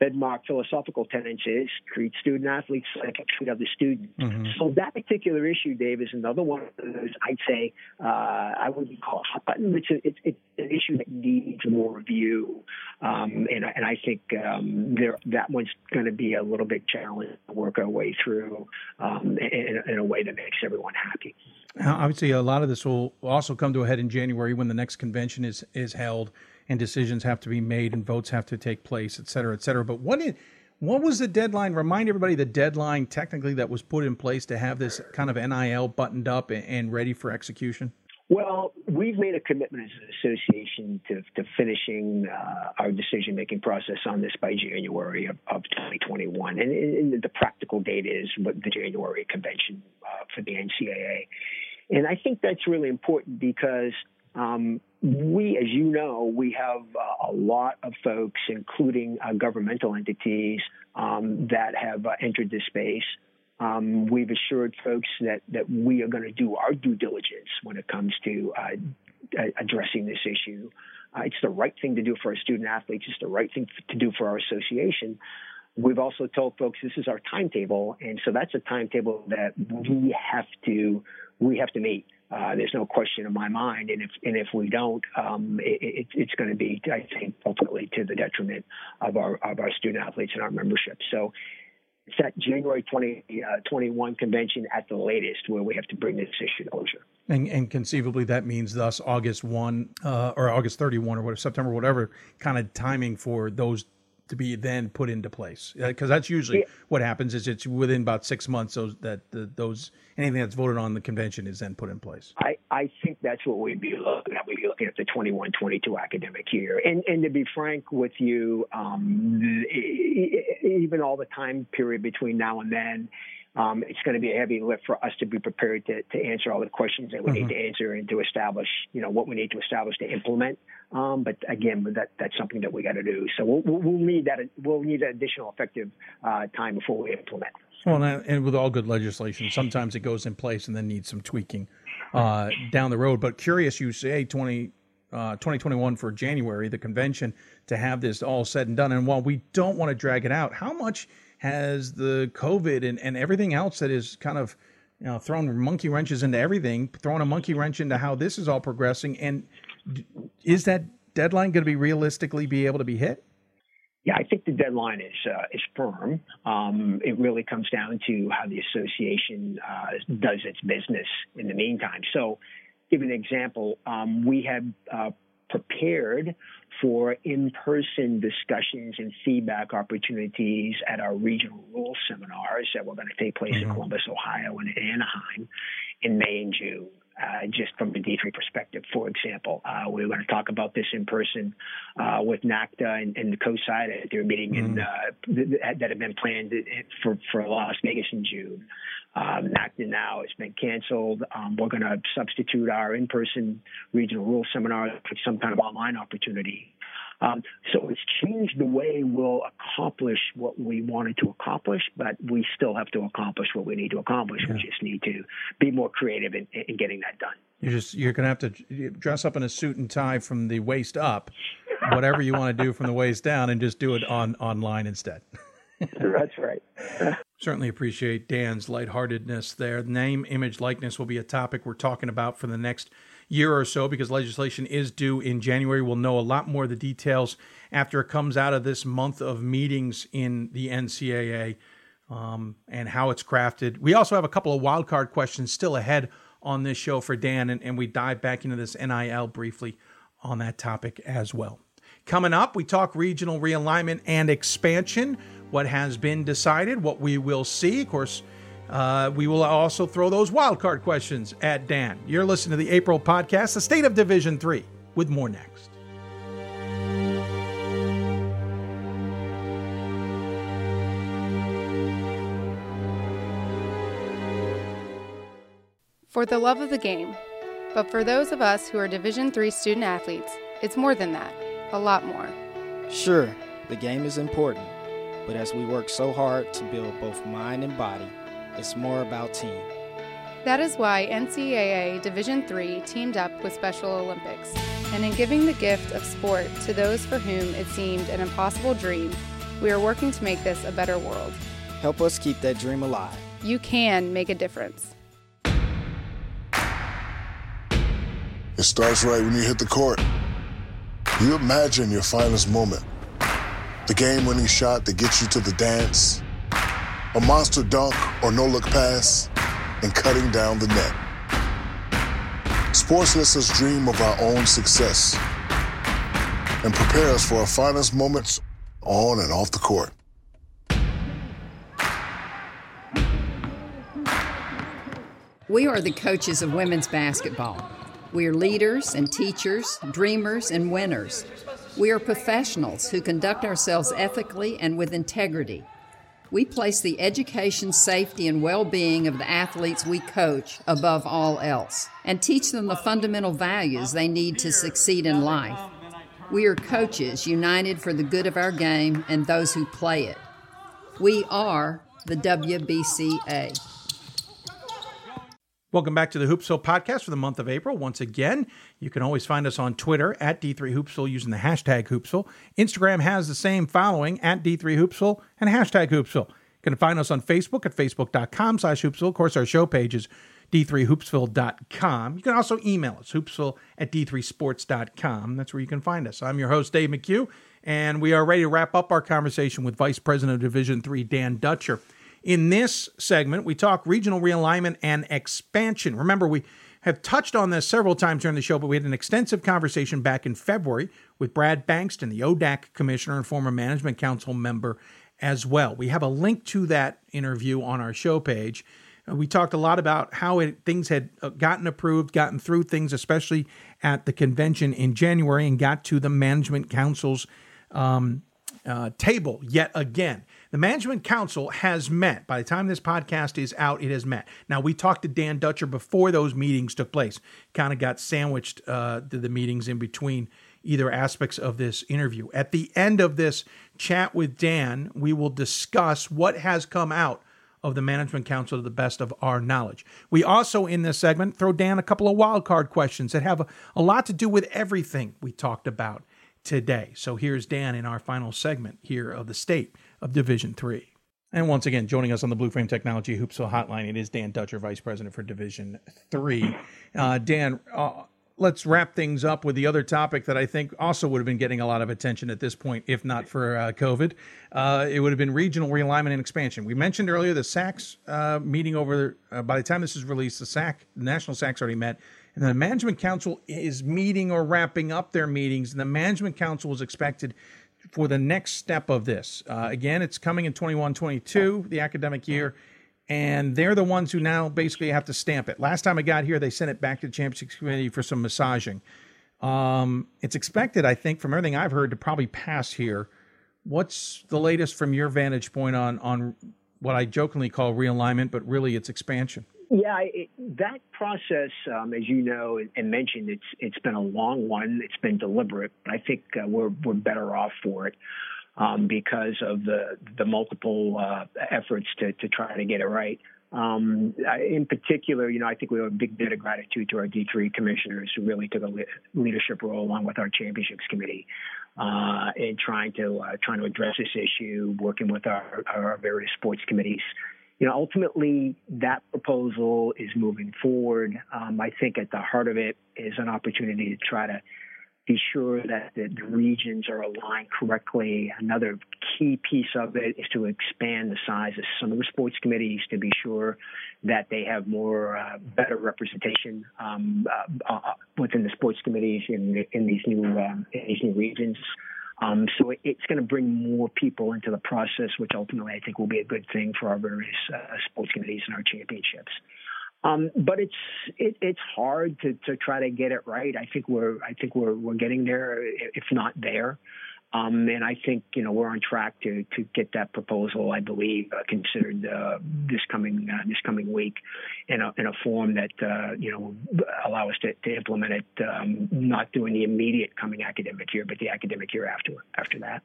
bedmark philosophical tenets is treat student athletes like I treat other students. Mm-hmm. So that particular issue, Dave, is another one of those I'd say uh, I wouldn't call a hot button. It's, a, it's, it's an issue that needs more review. Um, and, and I think um, there, that one's going to be a little bit challenging to work our way through um, in, in, a way that makes everyone happy. Obviously, a lot of this will also come to a head in January when the next convention is is held and decisions have to be made and votes have to take place, et cetera, et cetera. But what is what was the deadline? Remind everybody the deadline technically that was put in place to have this kind of NIL buttoned up and ready for execution. Well, we've made a commitment as an association to, to finishing uh, our decision making process on this by January of, of 2021. And, and, the practical date is the January convention uh, for the NCAA. And I think that's really important because um, we, as you know, we have uh, a lot of folks, including uh, governmental entities, um, that have uh, entered this space. Um, we've assured folks that, that we are going to do our due diligence when it comes to uh, addressing this issue. Uh, it's the right thing to do for our student athletes. It's the right thing to do for our association. We've also told folks this is our timetable, and so that's a timetable that we have to we have to meet. Uh, there's no question in my mind, and if and if we don't, um, it, it's going to be, I think, ultimately to the detriment of our of our student athletes and our membership. So it's that January 2021 uh, convention at the latest where we have to bring this issue to closure. And, and conceivably, that means thus August 1 uh, or August 31 or whatever, September, whatever kind of timing for those to be then put into place. Because uh, that's usually yeah. what happens is it's within about six months those that the, those anything that's voted on the convention is then put in place. I i think that's what we'd be looking at. We'd be looking at the 21 22 academic year. And and to be frank with you um, even all the time period between now and then um, it's going to be a heavy lift for us to be prepared to, to answer all the questions that we mm-hmm. need to answer and to establish, you know, what we need to establish to implement. Um, but again, that that's something that we got to do. So we'll, we'll need that. We'll need that additional effective uh, time before we implement. Well, and with all good legislation, sometimes it goes in place and then needs some tweaking uh, down the road. But curious, you say 20, uh, 2021 for January, the convention, to have this all said and done. And while we don't want to drag it out, how much – has the COVID and, and everything else that is kind of you know thrown monkey wrenches into everything, throwing a monkey wrench into how this is all progressing. And is that deadline going to be realistically be able to be hit? Yeah, I think the deadline is uh, is firm. Um, it really comes down to how the association uh, does its business in the meantime. So, give an example. Um, we have uh, prepared for in-person discussions and feedback opportunities at our regional rule seminars that were going to take place mm-hmm. in Columbus, Ohio, and Anaheim in May and June. Uh, just from the D3 perspective, for example, uh, we are going to talk about this in person uh, with NACDA and, and the COSIDA at their meeting mm-hmm. in, uh, that have been planned for, for Las Vegas in June. Um, now has been canceled. Um, we're going to substitute our in-person regional rule seminar for some kind of online opportunity. Um, so it's changed the way we'll accomplish what we wanted to accomplish, but we still have to accomplish what we need to accomplish. Yeah. We just need to be more creative in, in getting that done. You're just you're going to have to dress up in a suit and tie from the waist up, whatever you want to do from the waist down, and just do it on online instead. That's right. Certainly appreciate Dan's lightheartedness there. Name, image, likeness will be a topic we're talking about for the next year or so because legislation is due in January. We'll know a lot more of the details after it comes out of this month of meetings in the NCAA um, and how it's crafted. We also have a couple of wildcard questions still ahead on this show for Dan, and, and we dive back into this NIL briefly on that topic as well. Coming up, we talk regional realignment and expansion what has been decided, what we will see. Of course, uh, we will also throw those wildcard questions at Dan. You're listening to the April podcast, the state of Division Three, with more next. For the love of the game. But for those of us who are Division Three student athletes, it's more than that, a lot more. Sure, the game is important but as we work so hard to build both mind and body, it's more about team. That is why NCAA Division III teamed up with Special Olympics. And in giving the gift of sport to those for whom it seemed an impossible dream, we are working to make this a better world. Help us keep that dream alive. You can make a difference. It starts right when you hit the court. You imagine your finest moment The game winning shot that gets you to the dance, a monster dunk or no look pass, and cutting down the net. Sports lets us dream of our own success and prepare us for our finest moments on and off the court. We are the coaches of women's basketball. We are leaders and teachers, dreamers and winners. We are professionals who conduct ourselves ethically and with integrity. We place the education, safety, and well being of the athletes we coach above all else and teach them the fundamental values they need to succeed in life. We are coaches united for the good of our game and those who play it. We are the WBCA. Welcome back to the Hoopsville podcast for the month of April. Once again, you can always find us on Twitter at D3Hoopsville using the hashtag Hoopsville. Instagram has the same following at D3Hoopsville and hashtag Hoopsville. You can find us on Facebook at facebook.com slash Hoopsville. Of course, our show page is d3hoopsville.com. You can also email us, hoopsville at d3sports.com. That's where you can find us. I'm your host, Dave McHugh, and we are ready to wrap up our conversation with Vice President of Division Three, Dan Dutcher. In this segment, we talk regional realignment and expansion. Remember, we have touched on this several times during the show, but we had an extensive conversation back in February with Brad Bankston, the ODAC commissioner and former management council member as well. We have a link to that interview on our show page. Uh, we talked a lot about how it, things had uh, gotten approved, gotten through things, especially at the convention in January, and got to the management council's um, uh, table yet again. The Management Council has met. By the time this podcast is out, it has met. Now, we talked to Dan Dutcher before those meetings took place, kind of got sandwiched uh, to the meetings in between either aspects of this interview. At the end of this chat with Dan, we will discuss what has come out of the Management Council to the best of our knowledge. We also, in this segment, throw Dan a couple of wildcard questions that have a, a lot to do with everything we talked about today. So here's Dan in our final segment here of the state of Division Three. And once again, joining us on the Blue Frame Technology Hoopsville Hotline, it is Dan Dutcher, Vice President for Division Three. Uh, Dan, uh, let's wrap things up with the other topic that I think also would have been getting a lot of attention at this point, if not for uh, COVID. Uh, it would have been regional realignment and expansion. We mentioned earlier the SACs uh, meeting over. Uh, by the time this is released, the SAC, the National SACs already met. And the Management Council is meeting or wrapping up their meetings, and the Management Council is expected for the next step of this. Uh, again, it's coming in 21 22, the academic year, and they're the ones who now basically have to stamp it. Last time I got here, they sent it back to the Championship Committee for some massaging. Um, it's expected, I think, from everything I've heard, to probably pass here. What's the latest from your vantage point on on what I jokingly call realignment, but really it's expansion? Yeah, it, that process, um, as you know and mentioned, it's it's been a long one. It's been deliberate, but I think uh, we're we're better off for it um, because of the the multiple uh, efforts to to try to get it right. Um, in particular, you know, I think we owe a big bit of gratitude to our D3 commissioners who really took a leadership role along with our championships committee uh, in trying to uh, trying to address this issue, working with our, our various sports committees you know, ultimately that proposal is moving forward. Um, I think at the heart of it is an opportunity to try to be sure that the, the, regions are aligned correctly. Another key piece of it is to expand the size of some of the sports committees to be sure that they have more uh, better representation um, uh, uh, within the sports committees in, in these new um, in these new regions. Um, so it, it's going to bring more people into the process, which ultimately I think will be a good thing for our various uh, sports committees and our championships. Um, but it's it, it's hard to, to try to get it right. I think we're I think we're we're getting there, if not there. Um, and I think you know we're on track to to get that proposal, I believe, uh, considered uh, this coming uh, this coming week in a in a form that uh, you know allow us to, to implement it, um, not during the immediate coming academic year, but the academic year after after that.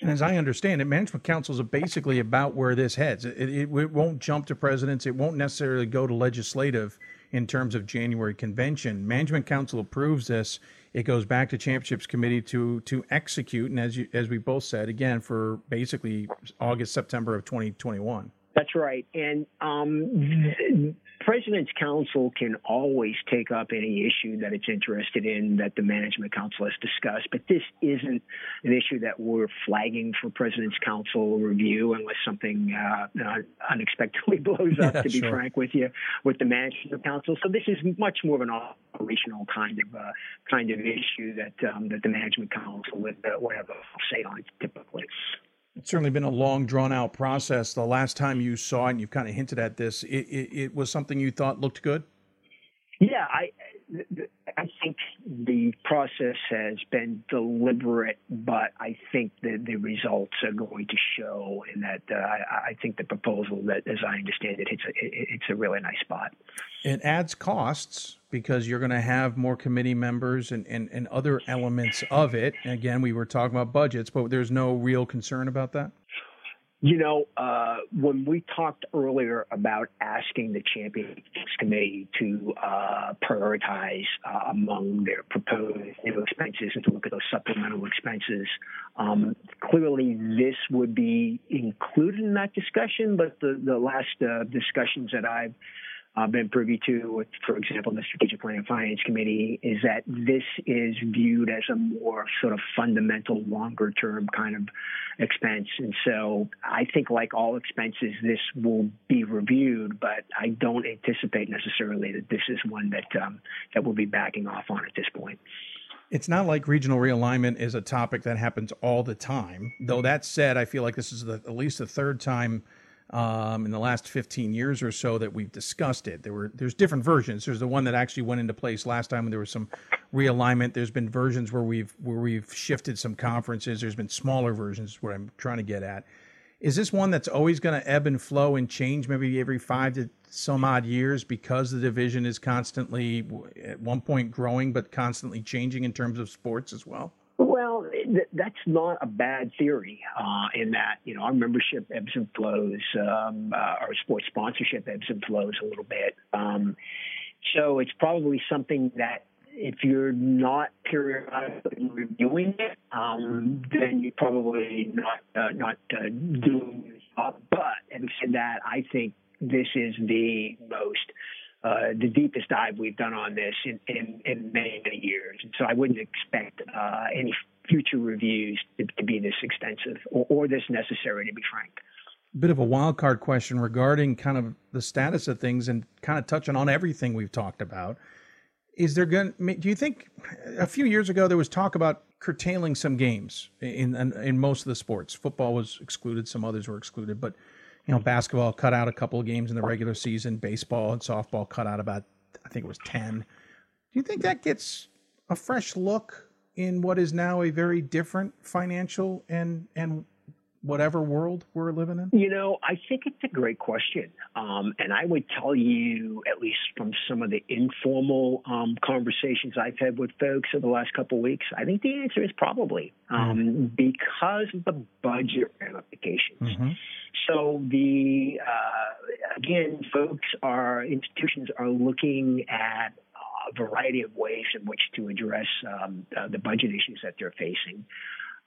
And as I understand it, management councils are basically about where this heads. It, it, it won't jump to presidents. It won't necessarily go to legislative in terms of January convention. Management council approves this it goes back to championships committee to to execute, and as you as we both said again for basically August September of 2021. That's right. And um, President's Council can always take up any issue that it's interested in that the Management Council has discussed, but this isn't an issue that we're flagging for President's Council review unless something uh, unexpectedly blows up, yeah, to be sure. frank with you, with the Management Council. So this is much more of an operational kind of uh, kind of issue that um, that the Management Council would, uh, would have a say on typically. It's certainly been a long, drawn out process. The last time you saw it, and you've kind of hinted at this, it, it, it was something you thought looked good? Yeah, I, I think the process has been deliberate, but I think that the results are going to show and that uh, I, I, think the proposal that, as I understand it, it's a, it's a really nice spot. It adds costs because you're going to have more committee members and, and, and other elements of it. Again, we were talking about budgets, but there's no real concern about that? You know, uh, when we talked earlier about asking the Champions Committee to uh, prioritize uh, among their proposed new expenses and to look at those supplemental expenses, um, clearly this would be included in that discussion. But the, the last uh, discussions that I've uh, been privy to, for example, the Strategic Planning and Finance Committee, is that this is viewed as a more sort of fundamental, longer term kind of expense. And so I think, like all expenses, this will be reviewed, but I don't anticipate necessarily that this is one that um, that we'll be backing off on at this point. It's not like regional realignment is a topic that happens all the time. Though that said, I feel like this is the, at least the third time um, in the last 15 years or so that we've discussed it. There were there's different versions. There's the one that actually went into place last time when there was some realignment. There's been versions where we've where we've shifted some conferences. There's been smaller versions. What I'm trying to get at is this one that's always going to ebb and flow and change maybe every five to some odd years because the division is constantly at one point growing but constantly changing in terms of sports as well. That's not a bad theory. Uh, in that, you know, our membership ebbs and flows, um, uh, our sports sponsorship ebbs and flows a little bit. Um, so it's probably something that if you're not periodically reviewing it, um, then you're probably not uh, not uh, doing your job. But having said that, I think this is the most uh, the deepest dive we've done on this in, in, in many, many years. And so I wouldn't expect uh, any future reviews to, to be this extensive or, or, this necessary, to be frank. Bit of a wild card question regarding kind of the status of things and kind of touching on everything we've talked about. Is there going? Do you think a few years ago there was talk about curtailing some games in, in in most of the sports? Football was excluded, some others were excluded, but you know, basketball cut out a couple of games in the regular season. Baseball and softball cut out about, I think it was 10. Do you think that gets a fresh look in what is now a very different financial and, and whatever world we're living in? You know, I think it's a great question. Um, and I would tell you, at least from some of the informal um, conversations I've had with folks over the last couple of weeks, I think the answer is probably um, mm-hmm. because of the budget ramifications. Mm-hmm. So the uh, again, folks are institutions are looking at a variety of ways in which to address um, uh, the budget issues that they're facing.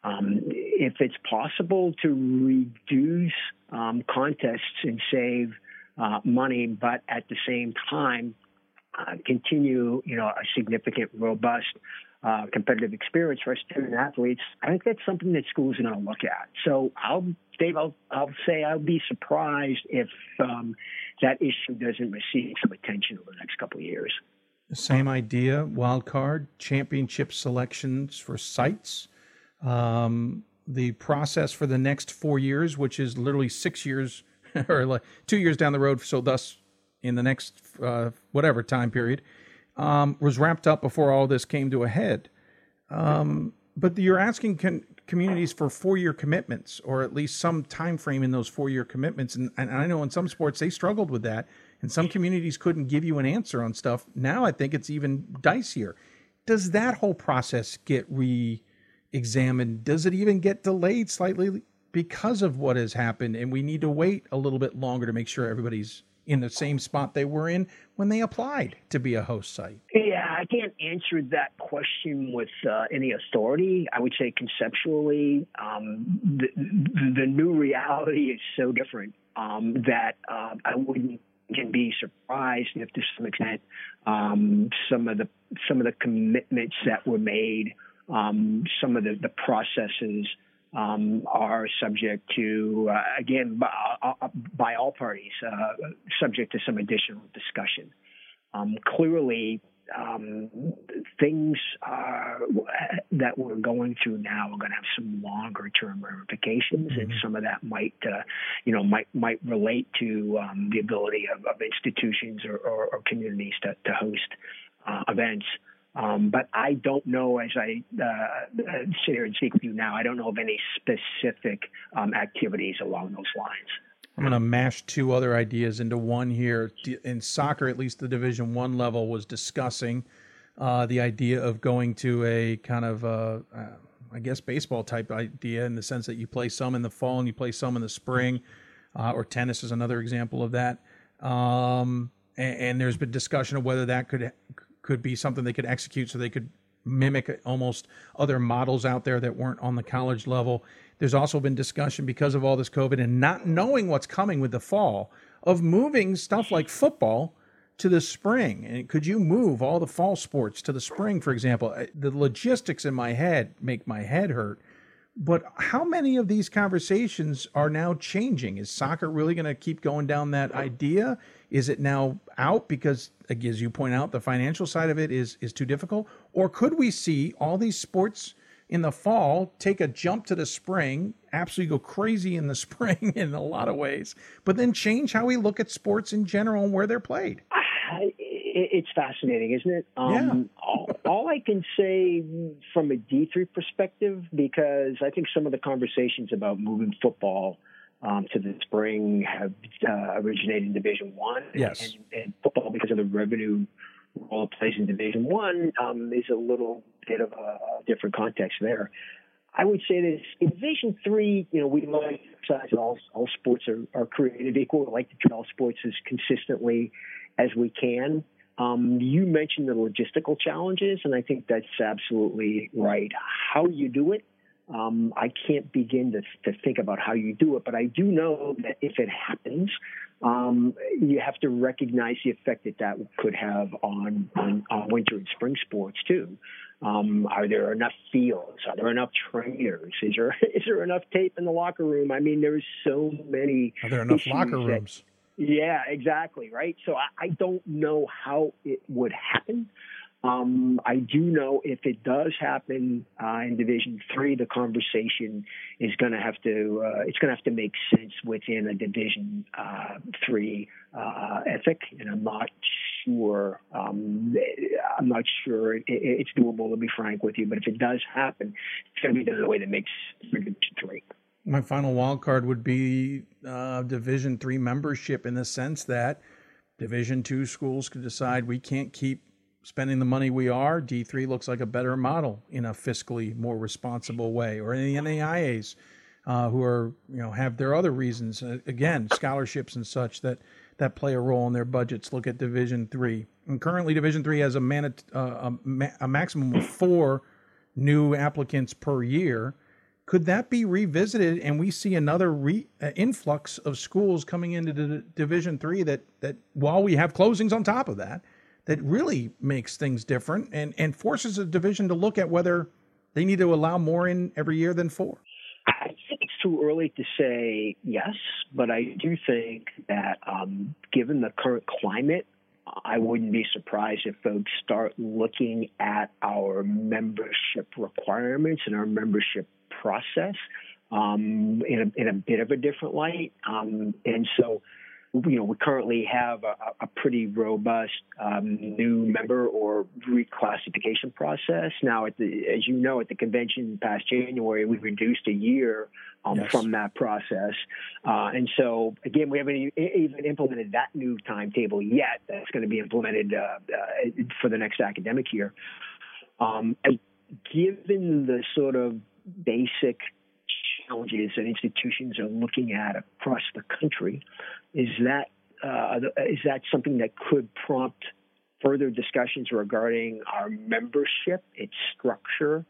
Um, if it's possible to reduce um, contests and save uh, money, but at the same time uh, continue, you know, a significant, robust uh, competitive experience for student athletes, I think that's something that schools are going to look at. So I'll, Dave, I'll, I'll say I'll be surprised if um, that issue doesn't receive some attention over the next couple of years. Same idea, wild card, championship selections for sites. Um, the process for the next four years, which is literally six years or like two years down the road. So, thus, in the next uh, whatever time period, um, was wrapped up before all this came to a head. Um, but you're asking communities for four-year commitments, or at least some time frame in those four-year commitments. And, and I know in some sports they struggled with that, and some communities couldn't give you an answer on stuff. Now I think it's even dicier. Does that whole process get re-examined? Does it even get delayed slightly because of what has happened, and we need to wait a little bit longer to make sure everybody's in the same spot they were in when they applied to be a host site? Yeah, I can't answer that question with uh, any authority. I would say conceptually, um, the, the, new reality is so different um, that uh, I wouldn't can be surprised if, to some extent, um, some of the some of the commitments that were made, um, some of the, the processes um, are subject to, uh, again, by, uh, by, all parties, uh, subject to some additional discussion. Um, clearly, um, things uh, that we're going through now are going to have some longer term ramifications, mm-hmm. and some of that might, uh, you know, might might relate to um, the ability of, of institutions or, or, or, communities to, to host uh, events. Um, but I don't know, as I uh, sit here and speak with you now, I don't know of any specific um, activities along those lines. I'm going to mash two other ideas into one here. In soccer, at least the Division One level was discussing uh, the idea of going to a kind of, uh, uh, I guess, baseball type idea in the sense that you play some in the fall and you play some in the spring, uh, or tennis is another example of that. Um, and, and, there's been discussion of whether that could could be something they could execute so they could mimic almost other models out there that weren't on the college level. There's also been discussion because of all this COVID and not knowing what's coming with the fall of moving stuff like football to the spring. And could you move all the fall sports to the spring, for example? The logistics in my head make my head hurt. But how many of these conversations are now changing? Is soccer really going to keep going down that idea? Is it now out because, as you point out, the financial side of it is is too difficult? Or could we see all these sports in the fall take a jump to the spring, absolutely go crazy in the spring in a lot of ways, but then change how we look at sports in general and where they're played? It's fascinating, isn't it? Um, yeah. all, all I can say from a D3 perspective, because I think some of the conversations about moving football um, to the spring have uh, originated in Division One. Yes. And, and, football, because of the revenue role it plays in Division One, um, is a little bit of a, different context there. I would say this in Division Three, you know, we like to all all sports are, are created equal. We like to treat all sports as consistently as we can. Um, you mentioned the logistical challenges, and I think that's absolutely right. How you do it um, I can't begin to, to think about how you do it, but I do know that if it happens, um, you have to recognize the effect that that could have on, on, on winter and spring sports too. Um, are there enough fields? Are there enough trainers? Is there is there enough tape in the locker room? I mean, there's so many. Are there enough locker rooms? That, yeah, exactly. Right. So I, I don't know how it would happen. Um, I do know if it does happen uh, in Division Three, the conversation is going to have to uh, it's going to have to make sense within a Division uh, Three uh, ethic, and I'm not sure. Um, I'm not sure it, it's doable. To be frank with you, but if it does happen, it's going to be the way that makes Division Three. My final wild card would be uh, Division Three membership, in the sense that Division Two schools could decide we can't keep spending the money we are, D3 looks like a better model in a fiscally more responsible way, or the NAIAs uh, who are you know have their other reasons uh, again scholarships and such that that play a role in their budgets. Look at Division Three, and currently Division Three has a, uh, a, ma- a maximum of four new applicants per year. Could that be revisited, and we see another re- uh, influx of schools coming into the Division Three? That that while we have closings on top of that, that really makes things different and, and forces a division to look at whether they need to allow more in every year than four? I think it's too early to say yes, but I do think that um, given the current climate, I wouldn't be surprised if folks start looking at our membership requirements and our membership process um, in, a, in a bit of a different light. Um, and so you know, we currently have a, a pretty robust um, new member or reclassification process. Now, at the, as you know, at the convention past January, we reduced a year um, yes. from that process. Uh, and so, again, we haven't even implemented that new timetable yet. That's going to be implemented uh, uh, for the next academic year. Um, given the sort of basic challenges that institutions are looking at across the country is that uh, is that something that could prompt further discussions regarding our membership, its structure,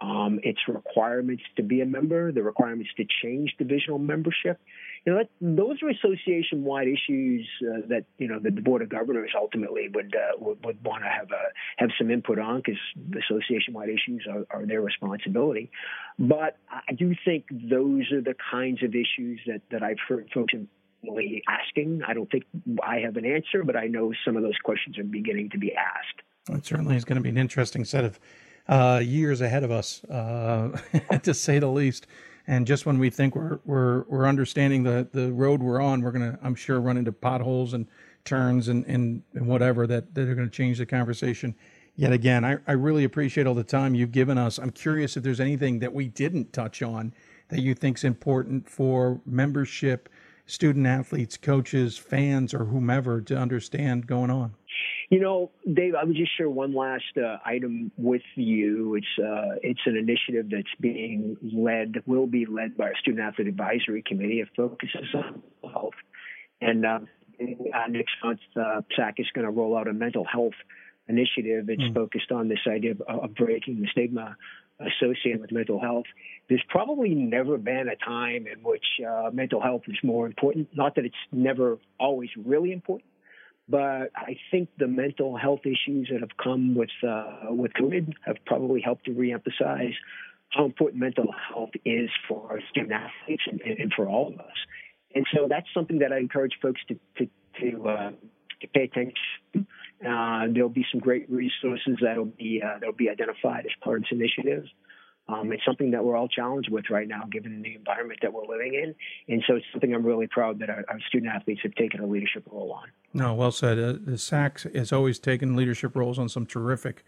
um, its requirements to be a member, the requirements to change divisional membership. You know, that, those are association-wide issues uh, that you know the board of governors ultimately would uh, would, would want to have a, have some input on because association-wide issues are, are, their responsibility. But I do think those are the kinds of issues that that I've heard folks really asking. I don't think I have an answer, but I know some of those questions are beginning to be asked. It certainly is going to be an interesting set of uh, years ahead of us, uh, to say the least. And just when we think we're we're we're understanding the the road we're on, we're gonna I'm sure run into potholes and turns and and, and whatever that that are to change the conversation yet again. I, I really appreciate all the time you've given us. I'm curious if there's anything that we didn't touch on that you think's important for membership, student athletes, coaches, fans, or whomever to understand going on. You know, Dave, I would just share one last uh, item with you. It's uh, it's an initiative that's being led, will be led by our Student Athlete Advisory Committee. It focuses on health, and uh, next month, uh, SAAC is going to roll out a mental health initiative. It's mm. focused on this idea of, of breaking the stigma associated with mental health. There's probably never been a time in which uh, mental health is more important. Not that it's never always really important, but I think the mental health issues that have come with uh, with COVID have probably helped to reemphasize how important mental health is for student athletes and, and, for all of us. And so that's something that I encourage folks to to to, uh, to pay attention. Uh, there'll be some great resources that'll be uh, that'll be identified as part of this initiative. Um, it's something that we're all challenged with right now, given the environment that we're living in. And so it's something I'm really proud that our, our student athletes have taken a leadership role on. No, well said. Uh, the SAAC has always taken leadership roles on some terrific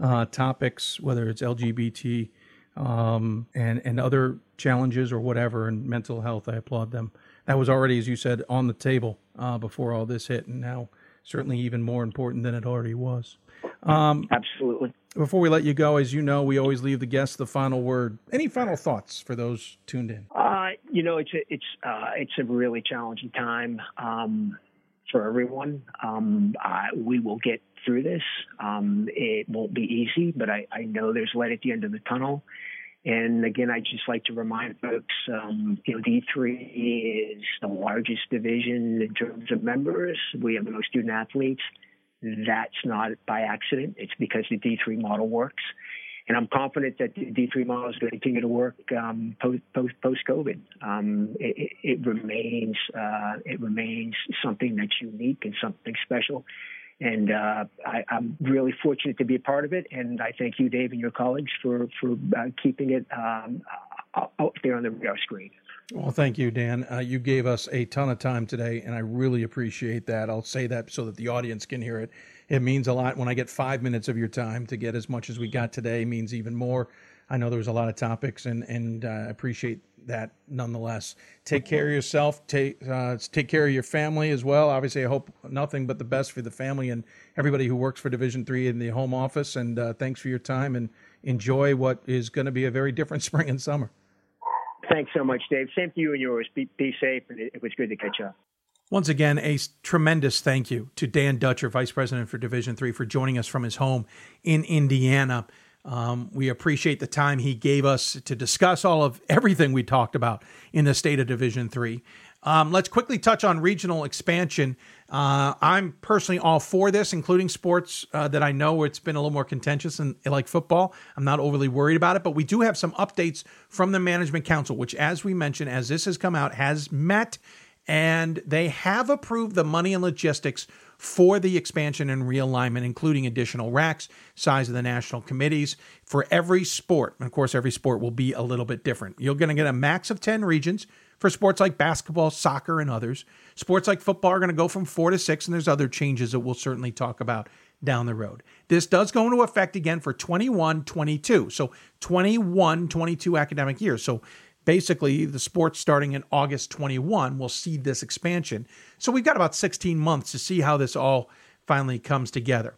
uh, topics, whether it's LGBT um, and, and other challenges or whatever, and mental health. I applaud them. That was already, as you said, on the table uh, before all this hit, and now certainly even more important than it already was. Um, Absolutely. Before we let you go, as you know, we always leave the guests the final word. Any final thoughts for those tuned in? Uh, you know, it's a, it's uh, it's a really challenging time um, for everyone. Um, I, we will get through this. Um, it won't be easy, but I, I know there's light at the end of the tunnel. And again, I'd just like to remind folks, um, you know, D3 is the largest division in terms of members. We have the most student athletes. That's not by accident. It's because the D3 model works. And I'm confident that the D3 model is going to continue to work um, post, post, COVID. Um, it, it, remains uh, it remains something that's unique and something special. And uh, I, am really fortunate to be a part of it. And I thank you, Dave, and your colleagues for for uh, keeping it um, out there on the radar screen. Well, thank you, Dan. Uh, you gave us a ton of time today, and I really appreciate that. I'll say that so that the audience can hear it. It means a lot when I get five minutes of your time to get as much as we got today means even more. I know there was a lot of topics, and and uh, appreciate that nonetheless. Take care of yourself. Take uh, take care of your family as well. Obviously, I hope nothing but the best for the family and everybody who works for Division Three in the home office. And uh, thanks for your time and enjoy what is going to be a very different spring and summer. Thanks so much, Dave. Same to you and yours. Be, be safe, and it, was good to catch up. Once again, a tremendous thank you to Dan Dutcher, Vice President for Division Three, for joining us from his home in Indiana. Um, we appreciate the time he gave us to discuss all of everything we talked about in the state of Division Three. Um, let's quickly touch on regional expansion. Uh, I'm personally all for this, including sports uh, that I know it's been a little more contentious and like football. I'm not overly worried about it, but we do have some updates from the management council, which, as we mentioned, as this has come out, has met and they have approved the money and logistics for the expansion and realignment, including additional RACs, size of the national committees for every sport. And of course, every sport will be a little bit different. You're going to get a max of 10 regions for sports like basketball, soccer, and others. Sports like football are going to go from four to six, and there's other changes that we'll certainly talk about down the road. This does go into effect again for 21 22. So 21 22 academic years. So basically, the sports starting in August 21 will see this expansion. So we've got about 16 months to see how this all finally comes together.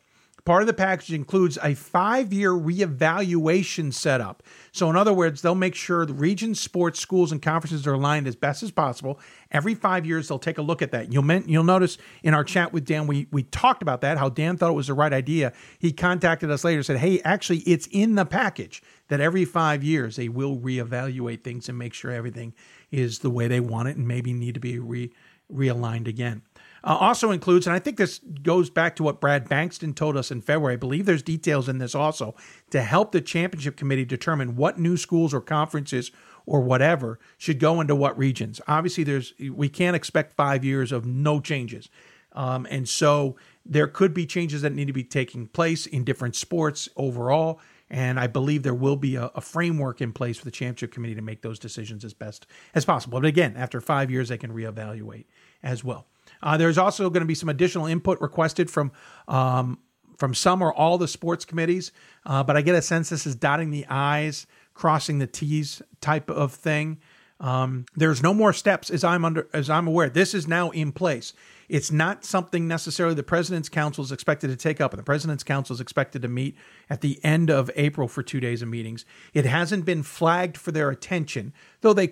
Part of the package includes a five year reevaluation setup. So, in other words, they'll make sure the region, sports, schools, and conferences are aligned as best as possible. Every five years, they'll take a look at that. You'll, you'll notice in our chat with Dan, we, we talked about that, how Dan thought it was the right idea. He contacted us later, and said, Hey, actually, it's in the package that every five years they will reevaluate things and make sure everything is the way they want it and maybe need to be re, realigned again. Uh, also includes, and I think this goes back to what Brad Bankston told us in February. I believe there's details in this also to help the championship committee determine what new schools or conferences or whatever should go into what regions. Obviously, there's we can't expect five years of no changes, um, and so there could be changes that need to be taking place in different sports overall. And I believe there will be a, a, framework in place for the championship committee to make those decisions as best as possible. But again, after five years, they can reevaluate as well. Uh, there's also going to be some additional input requested from um, from some or all the sports committees, uh, but I get a sense this is dotting the I's, crossing the T's type of thing. Um, there's no more steps as I'm under as I'm aware. This is now in place. It's not something necessarily the president's council is expected to take up, and the president's council is expected to meet at the end of April for two days of meetings. It hasn't been flagged for their attention, though they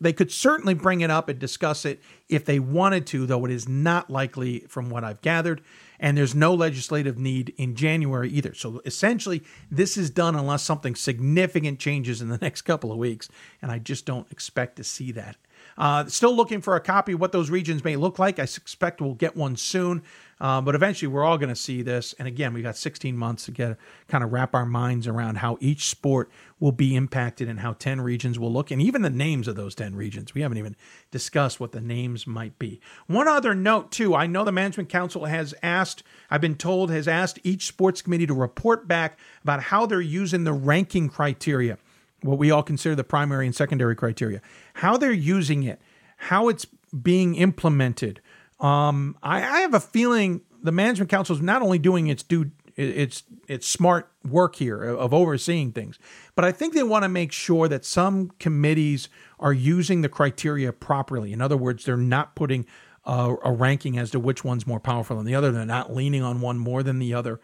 they could certainly bring it up and discuss it if they wanted to. Though it is not likely, from what I've gathered, and there's no legislative need in January either. So essentially, this is done unless something significant changes in the next couple of weeks, and I just don't expect to see that uh, still looking for a copy of what those regions may look like. I suspect we'll get one soon, uh, but eventually we're all going to see this. And again, we got 16 months to get kind of wrap our minds around how each sport will be impacted and how 10 regions will look, and even the names of those 10 regions. We haven't even discussed what the names might be. One other note, too I know the Management Council has asked, I've been told, has asked each sports committee to report back about how they're using the ranking criteria what we all consider the primary and secondary criteria, how they're using it, how it's being implemented. Um, I, I, have a feeling the management council is not only doing its due its its smart work here of overseeing things, but I think they want to make sure that some committees are using the criteria properly. In other words, they're not putting a, a ranking as to which one's more powerful than the other. They're not leaning on one more than the other.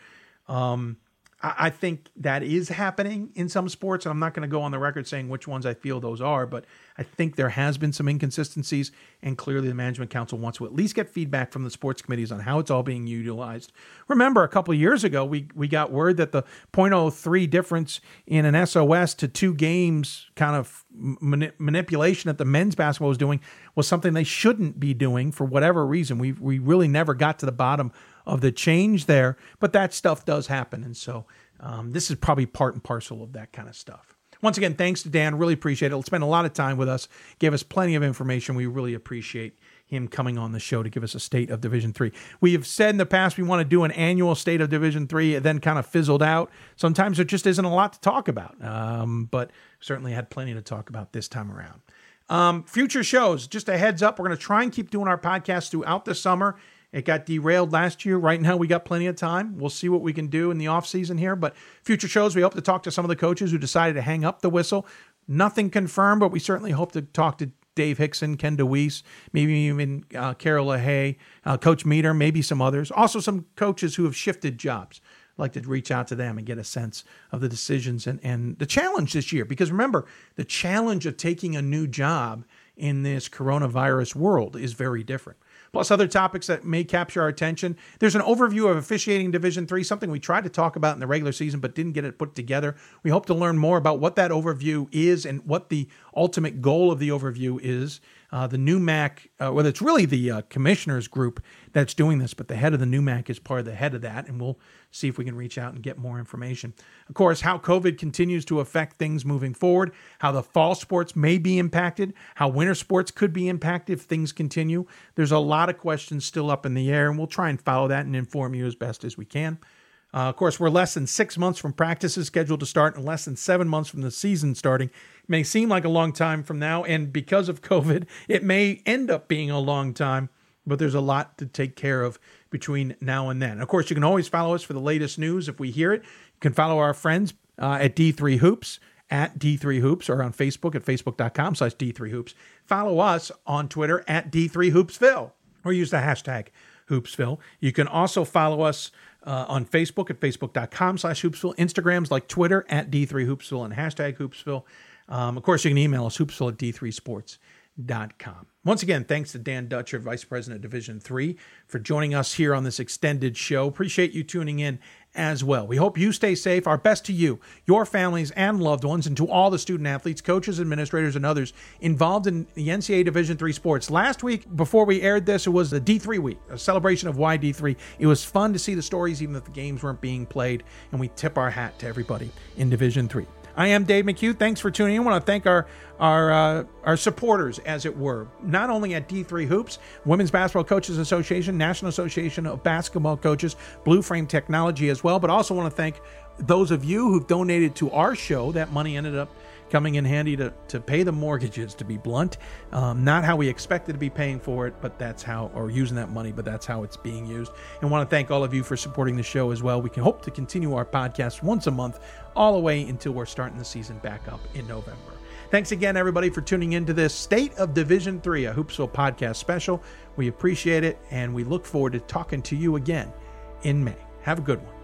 Um, I think that is happening in some sports, and I'm not going to go on the record saying which ones I feel those are, but I think there has been some inconsistencies, and clearly the management council wants to at least get feedback from the sports committees on how it's all being utilized. Remember, a couple years ago, we we got word that the .03 difference in an SOS to two games kind of mani- manipulation that the men's basketball was doing was something they shouldn't be doing for whatever reason. We we really never got to the bottom of the change there, but that stuff does happen. And so um, this is probably part and parcel of that kind of stuff. Once again, thanks to Dan. Really appreciate it. He'll a lot of time with us, gave us plenty of information. We really appreciate him coming on the show to give us a state of Division Three. We have said in the past we want to do an annual state of Division Three, it then kind of fizzled out. Sometimes there just isn't a lot to talk about, um, but certainly had plenty to talk about this time around. Um, future shows, just a heads up, we're going to try and keep doing our podcast throughout the summer it got derailed last year. Right now, we got plenty of time. We'll see what we can do in the off season here. But future shows, we hope to talk to some of the coaches who decided to hang up the whistle. Nothing confirmed, but we certainly hope to talk to Dave Hixon, Ken DeWeese, maybe even uh, Carol LaHaye, uh, Coach Meader, maybe some others. Also, some coaches who have shifted jobs. I'd like to reach out to them and get a sense of the decisions and, and the challenge this year. Because remember, the challenge of taking a new job in this coronavirus world is very different plus other topics that may capture our attention. There's an overview of officiating Division Three, something we tried to talk about in the regular season but didn't get it put together. We hope to learn more about what that overview is and what the ultimate goal of the overview is. Uh, the NEWMAC, uh, well, it's really the uh, commissioners group that's doing this, but the head of the NEWMAC is part of the head of that, and we'll see if we can reach out and get more information. Of course, how COVID continues to affect things moving forward, how the fall sports may be impacted, how winter sports could be impacted if things continue. There's a lot of questions still up in the air, and we'll try and follow that and inform you as best as we can. Uh, of course, we're less than six months from practices scheduled to start and less than seven months from the season starting. It may seem like a long time from now, and because of COVID, it may end up being a long time, but there's a lot to take care of between now and then. Of course, you can always follow us for the latest news if we hear it. You can follow our friends uh, at D3 Hoops at D3 Hoops or on Facebook at facebook.com slash D3 Hoops. Follow us on Twitter at D3 Hoopsville or use the hashtag Hoopsville. You can also follow us uh, on Facebook at facebook.com slash hoopsville, Instagrams like Twitter at D3Hoopsville and hashtag Hoopsville. Um, of course, you can email us hoopsville at D3Sports.com. Once again, thanks to Dan Dutcher, Vice President of Division Three, for joining us here on this extended show. Appreciate you tuning in as well. We hope you stay safe. Our best to you, your families, and loved ones, and to all the student athletes, coaches, administrators, and others involved in the NCAA Division Three sports. Last week, before we aired this, it was the D3 week, a celebration of why D3. It was fun to see the stories, even if the games weren't being played, and we tip our hat to everybody in Division Three. I am Dave McHugh. Thanks for tuning in. I want to thank our our uh, our supporters, as it were, not only at D3 Hoops, Women's Basketball Coaches Association, National Association of Basketball Coaches, Blue Frame Technology as well, but also want to thank those of you who've donated to our show. That money ended up coming in handy to, to pay the mortgages, to be blunt. Um, not how we expected to be paying for it, but that's how, or using that money, but that's how it's being used. And want to thank all of you for supporting the show as well. We can hope to continue our podcast once a month, all the way until we're starting the season back up in November. Thanks again, everybody, for tuning into this State of Division Three, a Hoopsville podcast special. We appreciate it, and we look forward to talking to you again in May. Have a good one.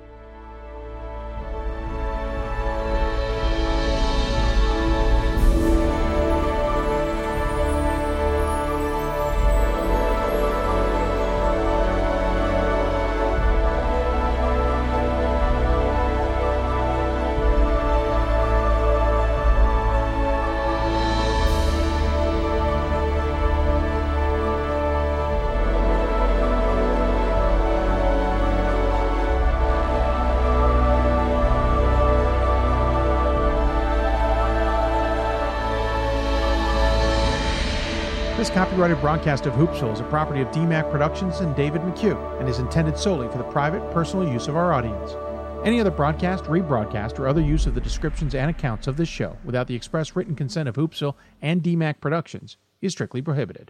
Broadcast of Hoopsville is a property of DMAC Productions and David McHugh and is intended solely for the private, personal use of our audience. Any other broadcast, rebroadcast, or other use of the descriptions and accounts of this show without the express written consent of Hoopsville and DMAC Productions is strictly prohibited.